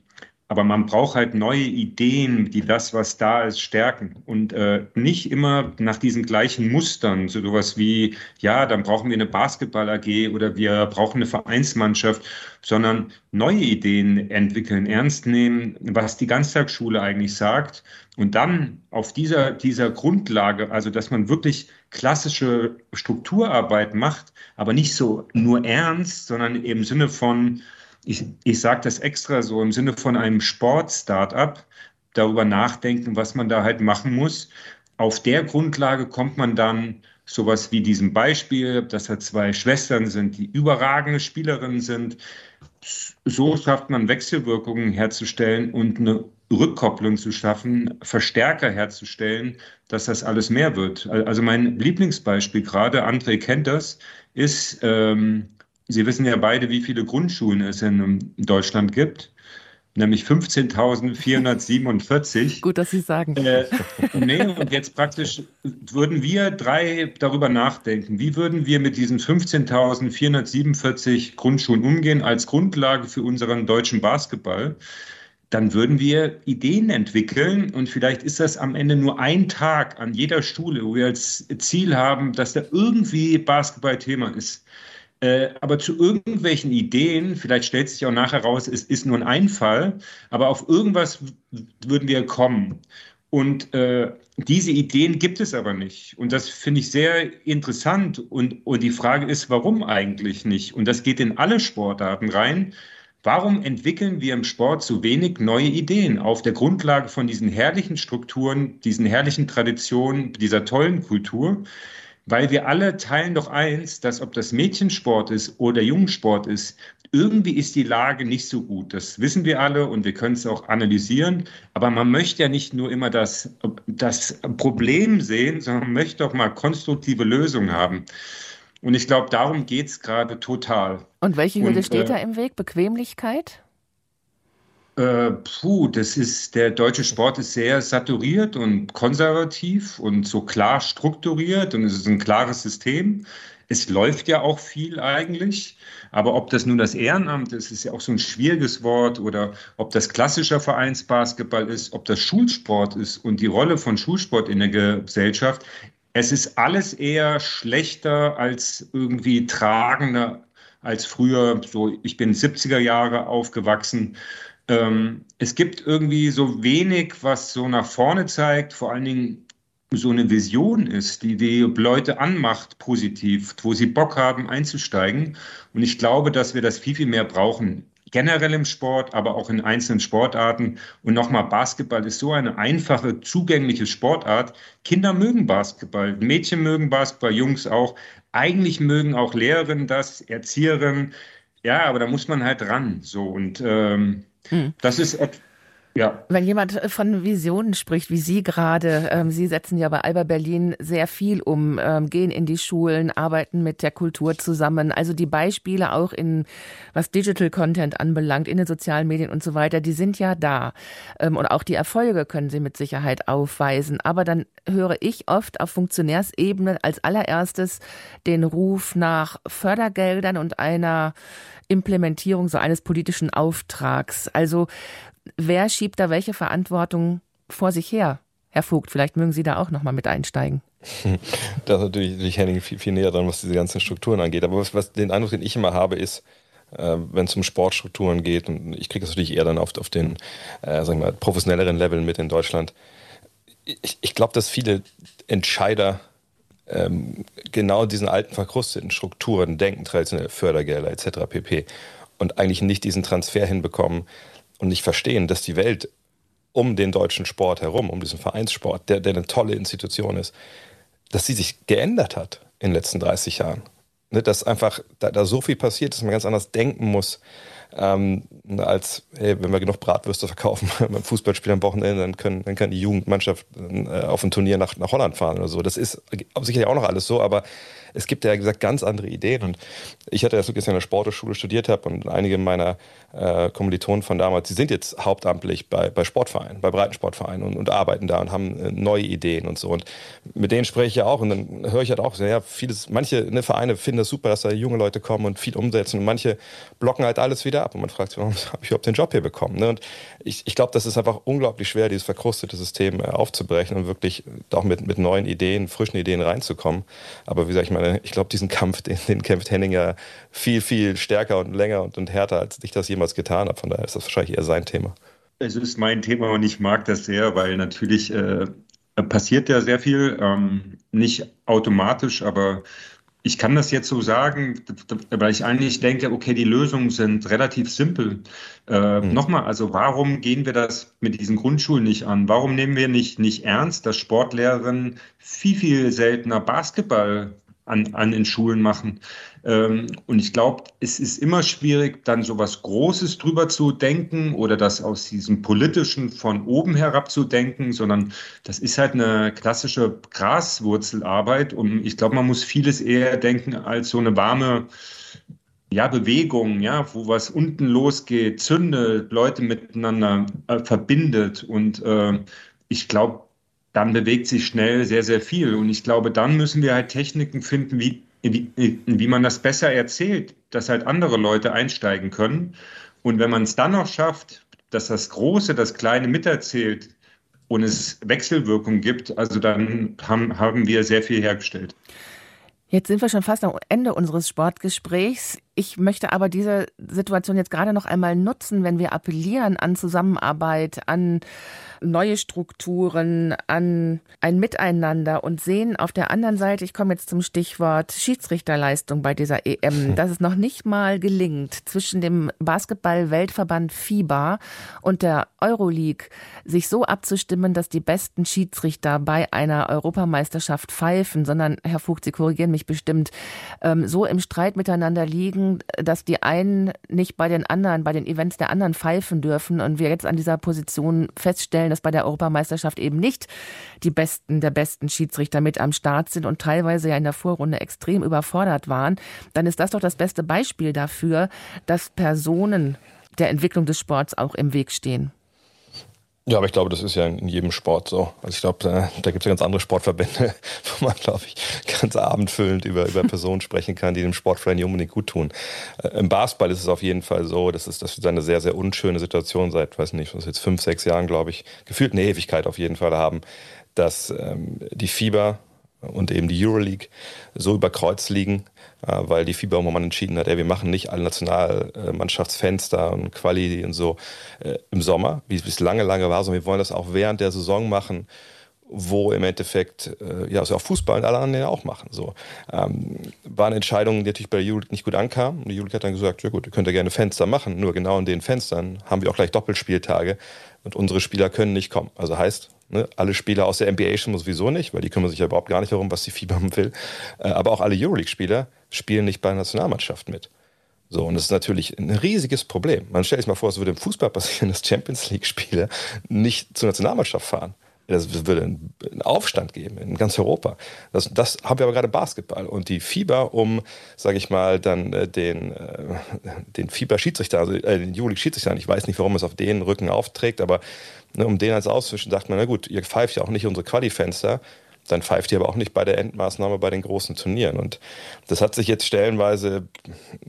aber man braucht halt neue Ideen, die das, was da ist, stärken. Und äh, nicht immer nach diesen gleichen Mustern, so sowas wie, ja, dann brauchen wir eine Basketball-AG oder wir brauchen eine Vereinsmannschaft, sondern neue Ideen entwickeln, ernst nehmen, was die Ganztagsschule eigentlich sagt. Und dann auf dieser, dieser Grundlage, also dass man wirklich klassische Strukturarbeit macht, aber nicht so nur ernst, sondern im Sinne von, ich, ich sage das extra so im Sinne von einem Sport-Startup, darüber nachdenken, was man da halt machen muss. Auf der Grundlage kommt man dann sowas wie diesem Beispiel, dass da zwei Schwestern sind, die überragende Spielerinnen sind. So schafft man Wechselwirkungen herzustellen und eine Rückkopplung zu schaffen, Verstärker herzustellen, dass das alles mehr wird. Also mein Lieblingsbeispiel gerade, André kennt das, ist ähm, Sie wissen ja beide, wie viele Grundschulen es in Deutschland gibt nämlich 15.447. Gut, dass Sie sagen. Äh, nee, und jetzt praktisch würden wir drei darüber nachdenken, wie würden wir mit diesen 15.447 Grundschulen umgehen als Grundlage für unseren deutschen Basketball. Dann würden wir Ideen entwickeln und vielleicht ist das am Ende nur ein Tag an jeder Schule, wo wir als Ziel haben, dass da irgendwie Basketball Thema ist. Äh, aber zu irgendwelchen Ideen, vielleicht stellt sich auch nachher raus, es ist nur ein Einfall, aber auf irgendwas würden wir kommen. Und äh, diese Ideen gibt es aber nicht. Und das finde ich sehr interessant. Und, und die Frage ist, warum eigentlich nicht? Und das geht in alle Sportarten rein. Warum entwickeln wir im Sport so wenig neue Ideen auf der Grundlage von diesen herrlichen Strukturen, diesen herrlichen Traditionen, dieser tollen Kultur? Weil wir alle teilen doch eins, dass ob das Mädchensport ist oder Jungsport ist, irgendwie ist die Lage nicht so gut. Das wissen wir alle und wir können es auch analysieren. Aber man möchte ja nicht nur immer das, das Problem sehen, sondern man möchte auch mal konstruktive Lösungen haben. Und ich glaube, darum geht es gerade total. Und welche Hürde steht äh, da im Weg? Bequemlichkeit? Äh, puh, das ist, der deutsche Sport ist sehr saturiert und konservativ und so klar strukturiert und es ist ein klares System. Es läuft ja auch viel eigentlich, aber ob das nun das Ehrenamt ist, ist ja auch so ein schwieriges Wort oder ob das klassischer Vereinsbasketball ist, ob das Schulsport ist und die Rolle von Schulsport in der Gesellschaft. Es ist alles eher schlechter als irgendwie tragender als früher. So, ich bin 70er Jahre aufgewachsen ähm, es gibt irgendwie so wenig, was so nach vorne zeigt, vor allen Dingen so eine Vision ist, die die Leute anmacht positiv, wo sie Bock haben einzusteigen. Und ich glaube, dass wir das viel, viel mehr brauchen. Generell im Sport, aber auch in einzelnen Sportarten. Und nochmal, Basketball ist so eine einfache, zugängliche Sportart. Kinder mögen Basketball, Mädchen mögen Basketball, Jungs auch. Eigentlich mögen auch Lehrerinnen das, Erzieherinnen. Ja, aber da muss man halt ran. So und ähm, hm. Das ist ja. Wenn jemand äh, von Visionen spricht, wie Sie gerade, ähm, Sie setzen ja bei Alba Berlin sehr viel um, ähm, gehen in die Schulen, arbeiten mit der Kultur zusammen. Also die Beispiele auch in, was Digital Content anbelangt, in den sozialen Medien und so weiter, die sind ja da. Ähm, und auch die Erfolge können Sie mit Sicherheit aufweisen. Aber dann höre ich oft auf Funktionärsebene als allererstes den Ruf nach Fördergeldern und einer Implementierung so eines politischen Auftrags. Also wer schiebt da welche Verantwortung vor sich her? Herr Vogt, vielleicht mögen Sie da auch nochmal mit einsteigen. Da ist natürlich, Henning viel, viel näher dran, was diese ganzen Strukturen angeht. Aber was, was den Eindruck, den ich immer habe, ist, äh, wenn es um Sportstrukturen geht, und ich kriege das natürlich eher dann oft auf den äh, sagen wir professionelleren Leveln mit in Deutschland. Ich, ich glaube, dass viele Entscheider ähm, genau diesen alten verkrusteten Strukturen denken, traditionelle Fördergelder etc. pp. Und eigentlich nicht diesen Transfer hinbekommen und nicht verstehen, dass die Welt um den deutschen Sport herum, um diesen Vereinssport, der, der eine tolle Institution ist, dass sie sich geändert hat in den letzten 30 Jahren. Ne, dass einfach da, da so viel passiert, dass man ganz anders denken muss ähm, als, hey, wenn wir genug Bratwürste verkaufen beim Fußballspiel am Wochenende, dann, können, dann kann die Jugendmannschaft äh, auf ein Turnier nach, nach Holland fahren oder so. Das ist sicherlich auch noch alles so, aber es gibt ja gesagt ganz andere Ideen. Und ich hatte das Glück, dass ich der Sporthochschule studiert habe und einige meiner äh, Kommilitonen von damals, die sind jetzt hauptamtlich bei, bei Sportvereinen, bei Breitensportvereinen und, und arbeiten da und haben äh, neue Ideen und so. Und mit denen spreche ich ja auch und dann höre ich halt auch, ja, vieles, manche ne, Vereine finden das super, dass da junge Leute kommen und viel umsetzen und manche blocken halt alles wieder ab und man fragt sich, warum habe ich überhaupt den Job hier bekommen? Ne? Und ich, ich glaube, das ist einfach unglaublich schwer, dieses verkrustete System äh, aufzubrechen und wirklich auch mit, mit neuen Ideen, frischen Ideen reinzukommen. Aber wie sage ich mal, ich glaube, diesen Kampf, den, den kämpft Henning ja viel, viel stärker und länger und, und härter, als ich das jemals getan habe. Von daher ist das wahrscheinlich eher sein Thema. Es ist mein Thema und ich mag das sehr, weil natürlich äh, passiert ja sehr viel, ähm, nicht automatisch, aber ich kann das jetzt so sagen, weil ich eigentlich denke, okay, die Lösungen sind relativ simpel. Äh, mhm. Nochmal, also warum gehen wir das mit diesen Grundschulen nicht an? Warum nehmen wir nicht, nicht ernst, dass Sportlehrerinnen viel, viel seltener Basketball an, an den Schulen machen. Ähm, und ich glaube, es ist immer schwierig, dann so was Großes drüber zu denken oder das aus diesem politischen von oben herab zu denken, sondern das ist halt eine klassische Graswurzelarbeit. Und ich glaube, man muss vieles eher denken als so eine warme ja, Bewegung, ja, wo was unten losgeht, zündet, Leute miteinander äh, verbindet. Und äh, ich glaube, dann bewegt sich schnell sehr, sehr viel. Und ich glaube, dann müssen wir halt Techniken finden, wie, wie, wie man das besser erzählt, dass halt andere Leute einsteigen können. Und wenn man es dann noch schafft, dass das Große das Kleine miterzählt und es Wechselwirkung gibt, also dann haben, haben wir sehr viel hergestellt. Jetzt sind wir schon fast am Ende unseres Sportgesprächs. Ich möchte aber diese Situation jetzt gerade noch einmal nutzen, wenn wir appellieren an Zusammenarbeit, an neue Strukturen, an ein Miteinander und sehen auf der anderen Seite, ich komme jetzt zum Stichwort Schiedsrichterleistung bei dieser EM, dass es noch nicht mal gelingt, zwischen dem Basketball-Weltverband FIBA und der Euroleague sich so abzustimmen, dass die besten Schiedsrichter bei einer Europameisterschaft pfeifen, sondern, Herr Vogt, Sie korrigieren mich bestimmt, ähm, so im Streit miteinander liegen, dass die einen nicht bei den anderen, bei den Events der anderen pfeifen dürfen und wir jetzt an dieser Position feststellen, feststellen, dass bei der Europameisterschaft eben nicht die Besten der besten Schiedsrichter mit am Start sind und teilweise ja in der Vorrunde extrem überfordert waren, dann ist das doch das beste Beispiel dafür, dass Personen der Entwicklung des Sports auch im Weg stehen. Ja, aber ich glaube, das ist ja in jedem Sport so. Also ich glaube, da, da gibt es ja ganz andere Sportverbände, wo man, glaube ich, ganz abendfüllend über, über Personen sprechen kann, die dem Sport vielleicht nicht unbedingt gut tun. Äh, Im Basketball ist es auf jeden Fall so, das ist, das eine sehr, sehr unschöne Situation seit, weiß nicht, was jetzt fünf, sechs Jahren, glaube ich, gefühlt eine Ewigkeit auf jeden Fall haben, dass ähm, die Fieber und eben die Euroleague so über Kreuz liegen, äh, weil die FIBA irgendwann entschieden hat, ey, wir machen nicht alle Nationalmannschaftsfenster und Quali und so äh, im Sommer, wie es lange, lange war, sondern wir wollen das auch während der Saison machen wo im Endeffekt äh, ja also auch Fußball und alle anderen auch machen. So ähm, war eine Entscheidung, die natürlich bei der Euroleague nicht gut ankam. Und die Euroleague hat dann gesagt, ja gut, ihr könnt ja gerne Fenster machen, nur genau in den Fenstern haben wir auch gleich Doppelspieltage und unsere Spieler können nicht kommen. Also heißt, ne, alle Spieler aus der NBA schon sowieso nicht, weil die kümmern sich ja überhaupt gar nicht darum, was die FIBA will. Äh, aber auch alle Euroleague-Spieler spielen nicht bei der Nationalmannschaft mit. So, und das ist natürlich ein riesiges Problem. Man stellt sich mal vor, es würde im Fußball passieren, dass Champions League-Spieler nicht zur Nationalmannschaft fahren. Das würde einen Aufstand geben in ganz Europa. Das, das haben wir aber gerade Basketball. Und die Fieber, um, sage ich mal, dann äh, den, äh, den Fieber-Schiedsrichter, also äh, den Juli-Schiedsrichter, ich weiß nicht, warum es auf den Rücken aufträgt, aber ne, um den als auszuwischen, sagt man, na gut, ihr pfeift ja auch nicht unsere Quali-Fenster, dann pfeift ihr aber auch nicht bei der Endmaßnahme bei den großen Turnieren. Und das hat sich jetzt stellenweise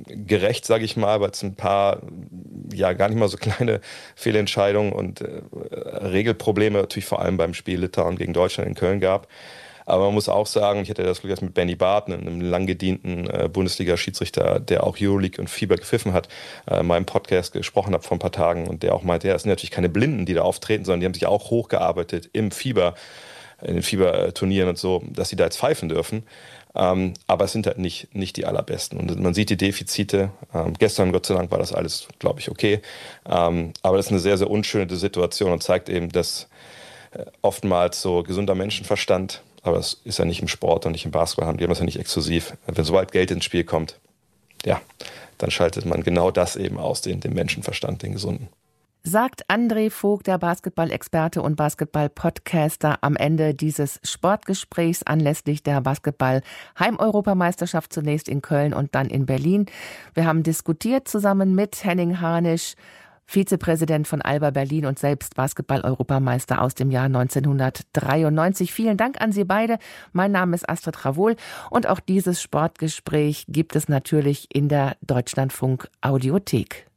gerecht, sage ich mal, weil es ein paar, ja, gar nicht mal so kleine Fehlentscheidungen und äh, Regelprobleme natürlich vor allem beim Spiel Litauen gegen Deutschland in Köln gab. Aber man muss auch sagen, ich hatte das Glück, dass mit Benny Barton, einem langgedienten äh, Bundesliga-Schiedsrichter, der auch Euroleague und Fieber gepfiffen hat, äh, in meinem Podcast gesprochen habe vor ein paar Tagen und der auch meinte, ja, es sind natürlich keine Blinden, die da auftreten, sondern die haben sich auch hochgearbeitet im Fieber in den Fieberturnieren und so, dass sie da jetzt pfeifen dürfen. Ähm, aber es sind halt nicht, nicht die allerbesten. Und man sieht die Defizite. Ähm, gestern, Gott sei Dank, war das alles, glaube ich, okay. Ähm, aber das ist eine sehr, sehr unschöne Situation und zeigt eben, dass äh, oftmals so gesunder Menschenverstand, aber das ist ja nicht im Sport und nicht im Basketball, die haben das ja nicht exklusiv. Wenn sobald Geld ins Spiel kommt, ja, dann schaltet man genau das eben aus, den, den Menschenverstand, den gesunden sagt André Vogt, der Basketball-Experte und Basketball-Podcaster, am Ende dieses Sportgesprächs anlässlich der Basketball-Heimeuropameisterschaft zunächst in Köln und dann in Berlin. Wir haben diskutiert zusammen mit Henning Harnisch, Vizepräsident von Alba Berlin und selbst Basketball-Europameister aus dem Jahr 1993. Vielen Dank an Sie beide. Mein Name ist Astrid Ravol und auch dieses Sportgespräch gibt es natürlich in der Deutschlandfunk Audiothek.